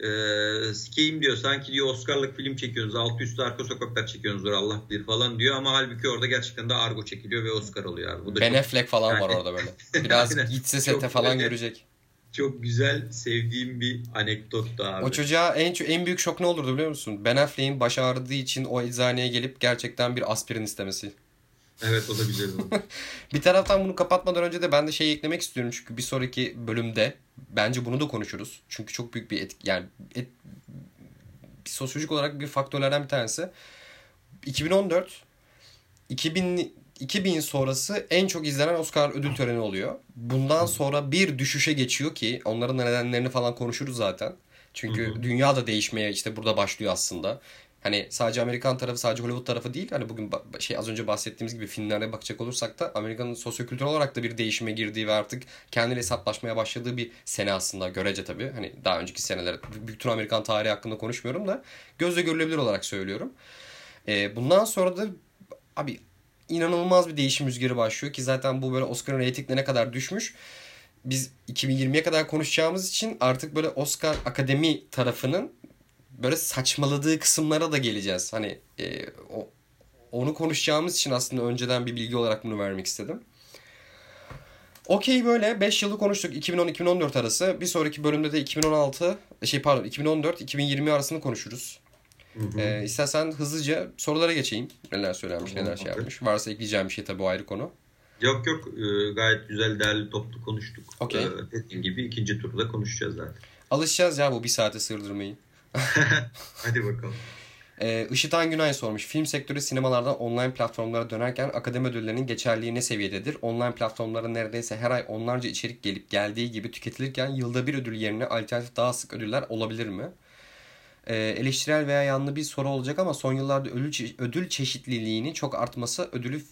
e, sikeyim diyor sanki diyor Oscar'lık film çekiyorsunuz altı üstü arka sokaklar çekiyorsunuz Allah bilir falan diyor ama halbuki orada gerçekten de Argo çekiliyor ve Oscar oluyor abi. Bu da ben çok... Affleck falan yani... var orada böyle. Biraz gitse sete falan böyle, görecek. Çok güzel sevdiğim bir anekdot da abi. O çocuğa en, en büyük şok ne olurdu biliyor musun? Ben Affleck'in baş ağrıdığı için o eczaneye gelip gerçekten bir aspirin istemesi. Evet o da güzel oldu. bir taraftan bunu kapatmadan önce de ben de şey eklemek istiyorum. Çünkü bir sonraki bölümde bence bunu da konuşuruz. Çünkü çok büyük bir etki yani et, bir sosyolojik olarak bir faktörlerden bir tanesi. 2014 2000 2000 sonrası en çok izlenen Oscar ödül töreni oluyor. Bundan sonra bir düşüşe geçiyor ki onların nedenlerini falan konuşuruz zaten. Çünkü hı hı. dünya da değişmeye işte burada başlıyor aslında. Hani sadece Amerikan tarafı sadece Hollywood tarafı değil. Hani bugün şey az önce bahsettiğimiz gibi filmlere bakacak olursak da Amerika'nın sosyokültürel olarak da bir değişime girdiği ve artık kendiyle hesaplaşmaya başladığı bir sene aslında görece tabii. Hani daha önceki seneler bütün Amerikan tarihi hakkında konuşmuyorum da gözle görülebilir olarak söylüyorum. Ee, bundan sonra da abi inanılmaz bir değişim rüzgarı başlıyor ki zaten bu böyle Oscar'ın reytinglerine kadar düşmüş. Biz 2020'ye kadar konuşacağımız için artık böyle Oscar Akademi tarafının böyle saçmaladığı kısımlara da geleceğiz. Hani e, o, onu konuşacağımız için aslında önceden bir bilgi olarak bunu vermek istedim. Okey böyle 5 yılı konuştuk 2010-2014 arası. Bir sonraki bölümde de 2016 şey pardon 2014-2020 arasını konuşuruz. Hı hı. Ee, istersen hızlıca sorulara geçeyim. Neler söylenmiş, neler şey yapmış. Varsa ekleyeceğim bir şey tabii o ayrı konu. Yok yok ee, gayet güzel derli toplu konuştuk. Okay. Ee, dediğim gibi ikinci turda konuşacağız zaten. Alışacağız ya bu bir saate sığdırmayı. Hadi bakalım. Ee, Işıtan Günay sormuş. Film sektörü sinemalardan online platformlara dönerken akademi ödüllerinin geçerliği ne seviyededir? Online platformlara neredeyse her ay onlarca içerik gelip geldiği gibi tüketilirken yılda bir ödül yerine alternatif daha sık ödüller olabilir mi? Ee, eleştirel veya yanlı bir soru olacak ama son yıllarda ödül, ödül çeşitliliğinin çok artması ödülü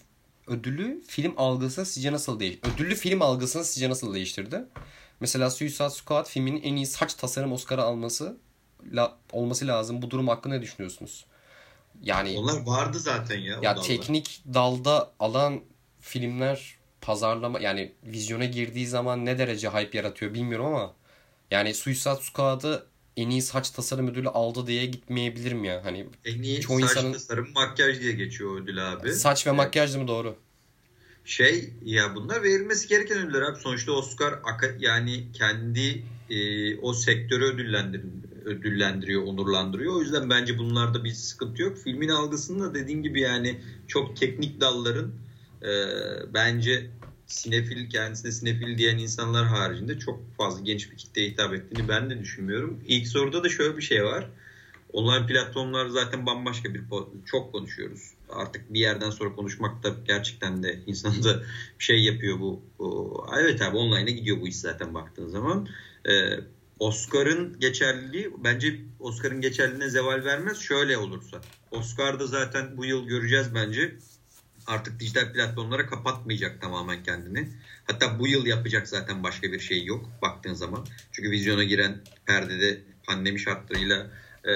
ödülü film algısını sizce nasıl değiş ödüllü film algısını sizce nasıl değiştirdi? Mesela Suicide Squad filminin en iyi saç tasarım Oscar'ı alması la, olması lazım. Bu durum hakkında ne düşünüyorsunuz? Yani Onlar vardı zaten ya. ya teknik dalda alan filmler pazarlama yani vizyona girdiği zaman ne derece hype yaratıyor bilmiyorum ama yani Suicide Squad'ı en iyi saç tasarım ödülü aldı diye gitmeyebilirim ya. Hani En iyi çoğu saç insanın- tasarım makyaj diye geçiyor ödül abi. saç ve makyaj mı doğru? Şey ya bunlar verilmesi gereken ödüller abi. Sonuçta Oscar yani kendi e, o sektörü ödüllendir, ödüllendiriyor, onurlandırıyor. O yüzden bence bunlarda bir sıkıntı yok. Filmin algısında dediğin gibi yani çok teknik dalların e, bence sinefil kendisine sinefil diyen insanlar haricinde çok fazla genç bir kitleye hitap ettiğini ben de düşünmüyorum. İlk soruda da şöyle bir şey var. Online platformlar zaten bambaşka bir çok konuşuyoruz. Artık bir yerden sonra konuşmak da gerçekten de insanı da bir şey yapıyor bu. Evet abi online'a gidiyor bu iş zaten baktığın zaman. Ee, Oscar'ın geçerliliği bence Oscar'ın geçerliliğine zeval vermez. Şöyle olursa. Oscar'da zaten bu yıl göreceğiz bence. Artık dijital platformlara kapatmayacak tamamen kendini. Hatta bu yıl yapacak zaten başka bir şey yok baktığın zaman. Çünkü vizyona giren perdede pandemi şartlarıyla e,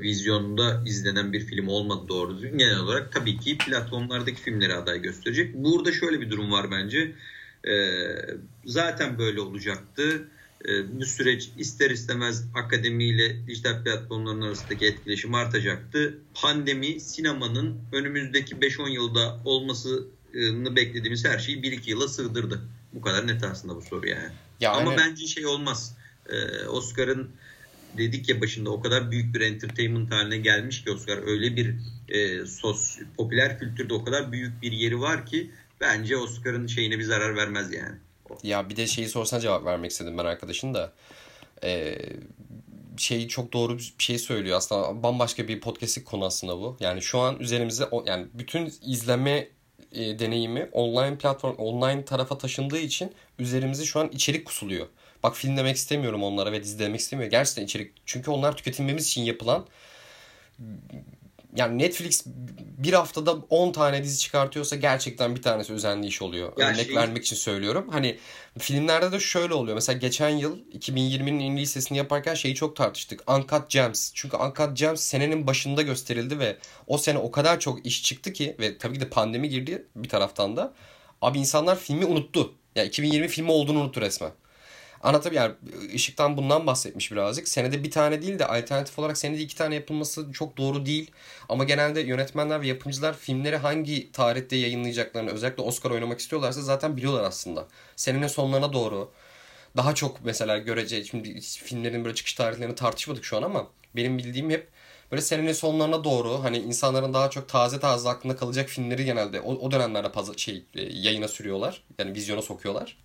vizyonda izlenen bir film olmadı doğru düzgün. Genel olarak tabii ki platformlardaki filmleri aday gösterecek. Burada şöyle bir durum var bence. E, zaten böyle olacaktı. E, bu süreç ister istemez akademiyle dijital platformların arasındaki etkileşim artacaktı. Pandemi sinemanın önümüzdeki 5-10 yılda olmasını beklediğimiz her şeyi 1-2 yıla sığdırdı. Bu kadar net aslında bu soru yani. Ya Ama bence şey olmaz. Ee, Oscar'ın dedik ya başında o kadar büyük bir entertainment haline gelmiş ki Oscar öyle bir e, sos popüler kültürde o kadar büyük bir yeri var ki bence Oscar'ın şeyine bir zarar vermez yani. Ya bir de şeyi sorsana cevap vermek istedim ben arkadaşın da. Ee, şey çok doğru bir şey söylüyor. Aslında bambaşka bir podcast'lik konu aslında bu. Yani şu an üzerimize o- yani bütün izleme e, deneyimi online platform online tarafa taşındığı için üzerimize şu an içerik kusuluyor. Bak film demek istemiyorum onlara ve dizi demek istemiyorum. Gerçekten içerik. Çünkü onlar tüketilmemiz için yapılan yani Netflix bir haftada 10 tane dizi çıkartıyorsa gerçekten bir tanesi özenli iş oluyor. Ya Örnek şey- vermek için söylüyorum. Hani filmlerde de şöyle oluyor. Mesela geçen yıl 2020'nin en listesini yaparken şeyi çok tartıştık. Uncut Gems. Çünkü Uncut Gems senenin başında gösterildi ve o sene o kadar çok iş çıktı ki ve tabii ki de pandemi girdi bir taraftan da. Abi insanlar filmi unuttu. Ya 2020 filmi olduğunu unuttu resmen. Anlatabiliyor yani Işık'tan bundan bahsetmiş birazcık. Senede bir tane değil de alternatif olarak senede iki tane yapılması çok doğru değil. Ama genelde yönetmenler ve yapımcılar filmleri hangi tarihte yayınlayacaklarını özellikle Oscar oynamak istiyorlarsa zaten biliyorlar aslında. Senenin sonlarına doğru daha çok mesela görece şimdi filmlerin böyle çıkış tarihlerini tartışmadık şu an ama benim bildiğim hep böyle senenin sonlarına doğru hani insanların daha çok taze taze aklında kalacak filmleri genelde o, o dönemlerde paz- şey e, yayına sürüyorlar. Yani vizyona sokuyorlar.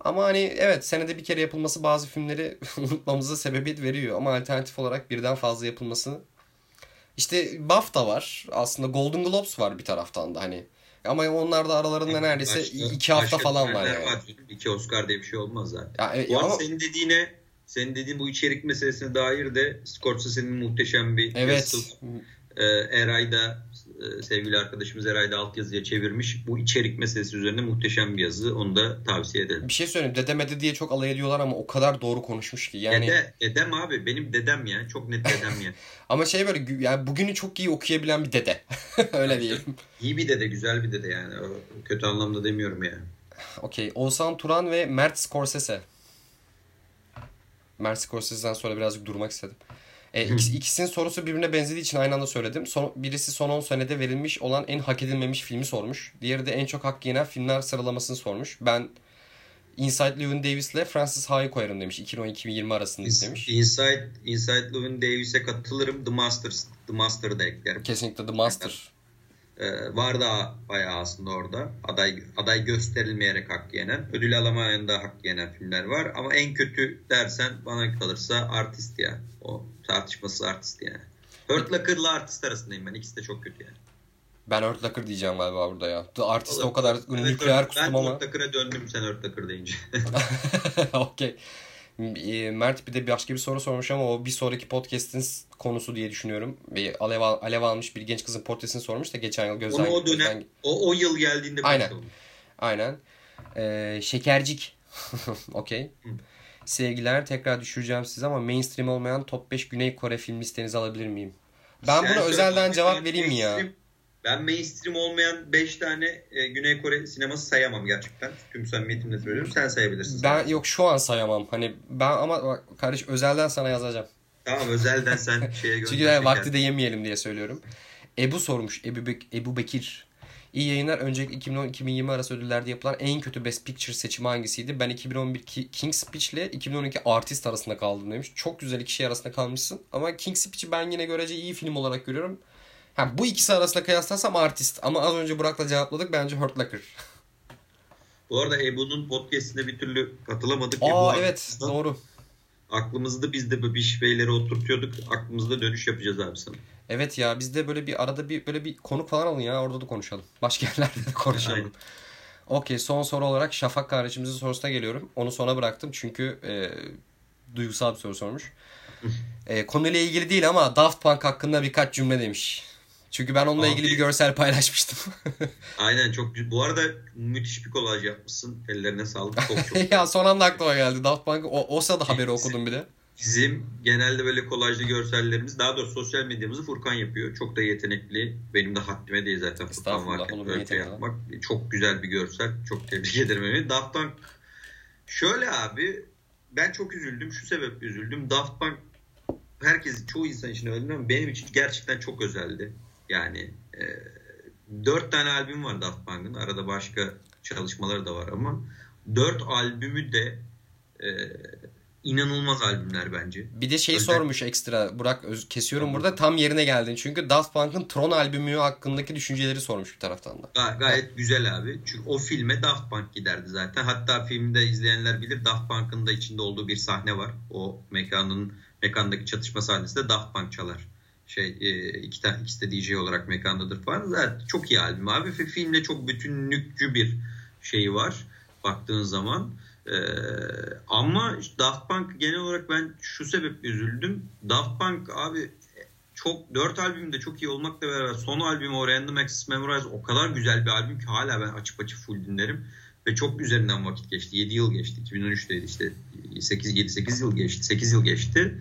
Ama hani evet senede bir kere yapılması bazı filmleri unutmamıza sebebiyet veriyor. Ama alternatif olarak birden fazla yapılması işte BAFTA var. Aslında Golden Globes var bir taraftan da hani. Ama onlar da aralarında neredeyse Başka- iki hafta başka falan var yani. İki Oscar diye bir şey olmaz zaten. Ya, e, Bu ama senin dediğine senin dediğin bu içerik meselesine dair de Scorsese'nin muhteşem bir evet yazısı e, Eray'da sevgili arkadaşımız Eray'da altyazıya çevirmiş. Bu içerik meselesi üzerine muhteşem bir yazı. Onu da tavsiye edelim. bir şey söyleyeyim dedemedi diye çok alay ediyorlar ama o kadar doğru konuşmuş ki yani Dede, dedem abi benim dedem ya. Çok net dedem ya. ama şey böyle yani bugünü çok iyi okuyabilen bir dede öyle diyelim. İyi bir dede, güzel bir dede yani. Kötü anlamda demiyorum yani. Okey. Oğuzhan Turan ve Mert Scorsese. Mert Scorsese'den sonra birazcık durmak istedim. E, ikisi- ikisinin sorusu birbirine benzediği için aynı anda söyledim. Son, birisi son 10 senede verilmiş olan en hak edilmemiş filmi sormuş. Diğeri de en çok hak yenen filmler sıralamasını sormuş. Ben Inside Llewyn Davis ile Francis Ha'yı koyarım demiş. 2010-2020 arasında demiş. Inside, Inside Llewyn Davis'e katılırım. The Masters, The Master'ı da eklerim. Kesinlikle The Master. Ee, var da bayağı aslında orada. Aday aday gösterilmeyerek hak yenen. Ödül alamayan da hak yenen filmler var. Ama en kötü dersen bana kalırsa artist ya. O tartışması artist yani. Hurt Locker'la artist arasındayım ben. İkisi de çok kötü yani. Ben Hurt Locker diyeceğim galiba burada ya. The Artist o kadar evet, nükleer kustum ama. Ben Hurt Locker'a döndüm sen Hurt Locker deyince. Okey. E, Mert bir de başka bir soru sormuş ama o bir sonraki podcast'in konusu diye düşünüyorum. Bir alev, alev almış bir genç kızın portresini sormuş da geçen yıl gözden... Onu o dönem, gözden... o, o yıl geldiğinde Aynen. Aynen. Ee, şekercik. Okey. Sevgiler tekrar düşüreceğim size ama mainstream olmayan top 5 Güney Kore film listenizi alabilir miyim? Ben Sen buna özelden cevap vereyim mi ya? Ben mainstream olmayan 5 tane e, Güney Kore sineması sayamam gerçekten. Tüm samimiyetimle söylüyorum. Sen sayabilirsin. Ben yok şu an sayamam. Hani ben ama bak, kardeş özelden sana yazacağım. Tamam özelden sen şeye gönder. Çünkü yani vakti de yemeyelim diye söylüyorum. Ebu sormuş. Ebu, Bek Ebu Bekir. İyi yayınlar. Önceki 2010-2020 arası ödüllerde yapılan en kötü Best Picture seçimi hangisiydi? Ben 2011 King's Speech ile 2012 Artist arasında kaldım demiş. Çok güzel iki şey arasında kalmışsın. Ama King's Speech'i ben yine görece iyi film olarak görüyorum. Ha, bu ikisi arasında kıyaslarsam artist. Ama az önce Burak'la cevapladık. Bence Hurt Locker. Bu arada Ebu'nun podcastine bir türlü katılamadık. Aa Ebu evet doğru. Aklımızda biz de bir şeyleri oturtuyorduk. Aklımızda dönüş yapacağız abi sana. Evet ya biz de böyle bir arada bir böyle bir konuk falan alın ya orada da konuşalım. Başka yerlerde de konuşalım. Okey son soru olarak Şafak kardeşimizin sorusuna geliyorum. Onu sona bıraktım çünkü e, duygusal bir soru sormuş. e, konuyla ilgili değil ama Daft Punk hakkında birkaç cümle demiş. Çünkü ben onunla Abi, ilgili bir görsel paylaşmıştım. aynen çok bu arada müthiş bir kolaj yapmışsın. Ellerine sağlık. Çok çok. ya son anda aklıma geldi. Daft Punk o, o sırada haberi okudum bir de. Bizim genelde böyle kolajlı görsellerimiz daha doğrusu sosyal medyamızı Furkan yapıyor. Çok da yetenekli. Benim de haddime değil zaten Furkan varken böyle yapmak. Çok güzel bir görsel. Çok tebrik ederim. Daft Punk şöyle abi ben çok üzüldüm. Şu sebeple üzüldüm. Daft Punk herkes çoğu insan için öyle ama benim için gerçekten çok özeldi. Yani e, dört tane albüm var Daft Punk'ın. Arada başka çalışmaları da var ama dört albümü de e, inanılmaz albümler bence. Bir de şey Özel... sormuş ekstra Burak kesiyorum tamam. burada tam yerine geldin. Çünkü Daft Punk'ın Tron albümü hakkındaki düşünceleri sormuş bir taraftan da. Gay- gayet güzel abi. Çünkü o filme Daft Punk giderdi zaten. Hatta filmde izleyenler bilir Daft Punk'ın da içinde olduğu bir sahne var. O mekanın mekandaki çatışma sahnesinde Daft Punk çalar şey e, iki tane ikisi de DJ olarak mekandadır falan. Zaten çok iyi albüm abi ve filmle çok bütünlükçü bir şeyi var baktığın zaman. Ee, ama Daft Punk genel olarak ben şu sebeple üzüldüm. Daft Punk abi çok dört albümde çok iyi olmakla beraber son albümü o Random Access Memorize o kadar güzel bir albüm ki hala ben açıp açıp full dinlerim. Ve çok üzerinden vakit geçti. 7 yıl geçti. 2013'teydi işte 8 7 8 yıl geçti. 8 yıl geçti.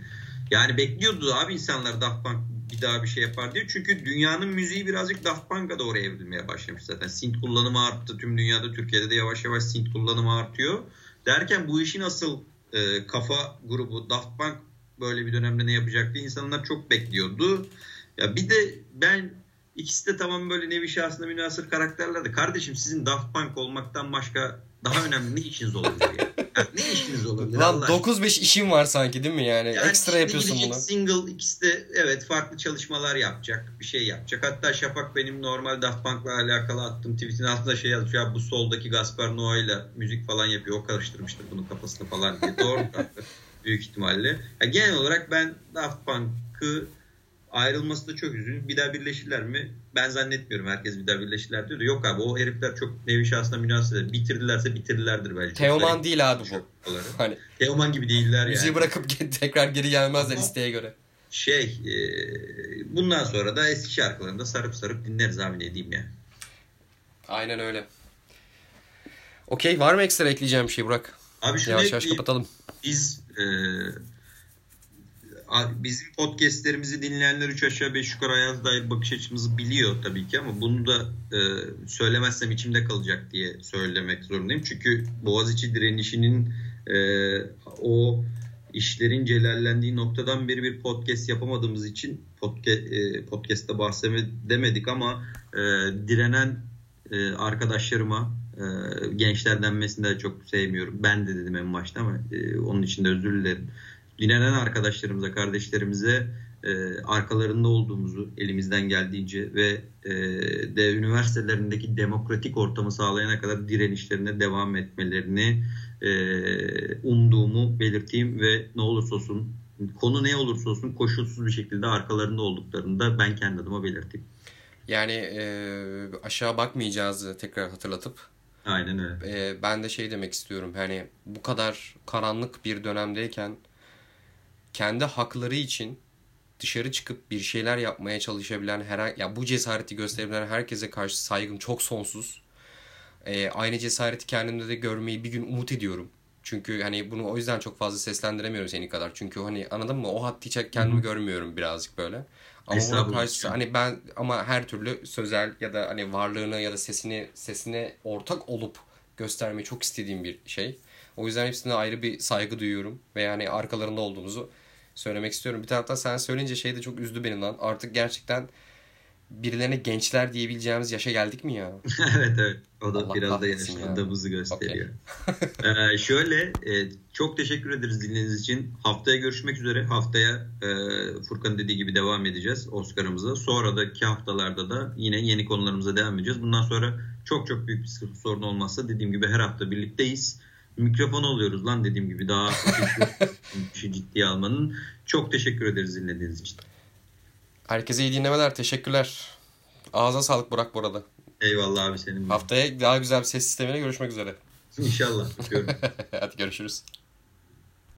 Yani bekliyordu abi insanlar Daft Punk bir daha bir şey yapar diye. Çünkü dünyanın müziği birazcık Daft Punk'a doğru evrilmeye başlamış zaten. Synth kullanımı arttı. Tüm dünyada Türkiye'de de yavaş yavaş synth kullanımı artıyor. Derken bu işin asıl e, kafa grubu Daft Punk böyle bir dönemde ne yapacak diye insanlar çok bekliyordu. Ya bir de ben ikisi de tamam böyle nevi şahsına münasır karakterlerdi. Kardeşim sizin Daft Punk olmaktan başka daha önemli ne işiniz olabilir ya? ne işiniz olabilir? Lan 9-5 işim var sanki değil mi yani? yani Ekstra yapıyorsun bunu. Single ikisi de evet farklı çalışmalar yapacak. Bir şey yapacak. Hatta Şafak benim normal Daft Punk'la alakalı attığım tweetin altında şey yazmış. Ya bu soldaki Gaspar Noa ile müzik falan yapıyor. O karıştırmıştır bunun kafasını falan diye. Doğru büyük ihtimalle. Yani genel olarak ben Daft Punk'ı ayrılması da çok üzücü. Bir daha birleşirler mi? Ben zannetmiyorum herkes bir daha birleşirler diyor yok abi o herifler çok nevi şahsına münasır. Bitirdilerse bitirirlerdir belki. Teoman değil abi bu. Hani, Teoman gibi değiller yani. Müziği bırakıp tekrar geri gelmezler Ama listeye göre. Şey e, bundan sonra da eski şarkılarını da sarıp sarıp dinleriz abi ne diyeyim ya. Aynen öyle. Okey var mı ekstra ekleyeceğim bir şey Burak? Abi şunu yavaş yavaş kapatalım. Biz e, bizim podcastlerimizi dinleyenler 3 aşağı 5 yukarı hayata dair bakış açımızı biliyor tabii ki ama bunu da e, söylemezsem içimde kalacak diye söylemek zorundayım. Çünkü Boğaziçi direnişinin e, o işlerin celallendiği noktadan beri bir podcast yapamadığımız için podcast, e, podcast'ta bahsedemedik ama e, direnen e, arkadaşlarıma e, gençler denmesini de çok sevmiyorum. Ben de dedim en başta ama e, onun için de özür dilerim dinlenen arkadaşlarımıza, kardeşlerimize e, arkalarında olduğumuzu elimizden geldiğince ve e, de üniversitelerindeki demokratik ortamı sağlayana kadar direnişlerine devam etmelerini e, umduğumu belirteyim ve ne olursa olsun konu ne olursa olsun koşulsuz bir şekilde arkalarında olduklarını da ben kendi adıma belirteyim. Yani e, aşağı bakmayacağız tekrar hatırlatıp. Aynen öyle. E, ben de şey demek istiyorum. Hani bu kadar karanlık bir dönemdeyken kendi hakları için dışarı çıkıp bir şeyler yapmaya çalışabilen her ya bu cesareti gösterebilen herkese karşı saygım çok sonsuz. E, aynı cesareti kendimde de görmeyi bir gün umut ediyorum. Çünkü hani bunu o yüzden çok fazla seslendiremiyorum seni kadar. Çünkü hani anladın mı? O hattı hiç kendimi Hı-hı. görmüyorum birazcık böyle. Ama buna karşı hani ben ama her türlü sözel ya da hani varlığını ya da sesini sesine ortak olup göstermeyi çok istediğim bir şey. O yüzden hepsine ayrı bir saygı duyuyorum ve yani arkalarında olduğumuzu söylemek istiyorum. Bir taraftan sen söyleyince şey de çok üzdü beni lan. Artık gerçekten birilerine gençler diyebileceğimiz yaşa geldik mi ya? evet evet. O da Allah biraz da yaşlandığımızı gösteriyor. Okay. ee, şöyle e, çok teşekkür ederiz dinlediğiniz için. Haftaya görüşmek üzere. Haftaya e, Furkan dediği gibi devam edeceğiz Oscar'ımıza. Sonradaki haftalarda da yine yeni konularımıza devam edeceğiz. Bundan sonra çok çok büyük bir sorun olmazsa dediğim gibi her hafta birlikteyiz. Mikrofon oluyoruz lan dediğim gibi daha işi ciddiye almanın. Çok teşekkür ederiz dinlediğiniz için. Herkese iyi dinlemeler. Teşekkürler. Ağzına sağlık Burak bu arada. Eyvallah abi senin. Haftaya daha güzel bir ses sistemiyle görüşmek üzere. İnşallah. Hadi görüşürüz.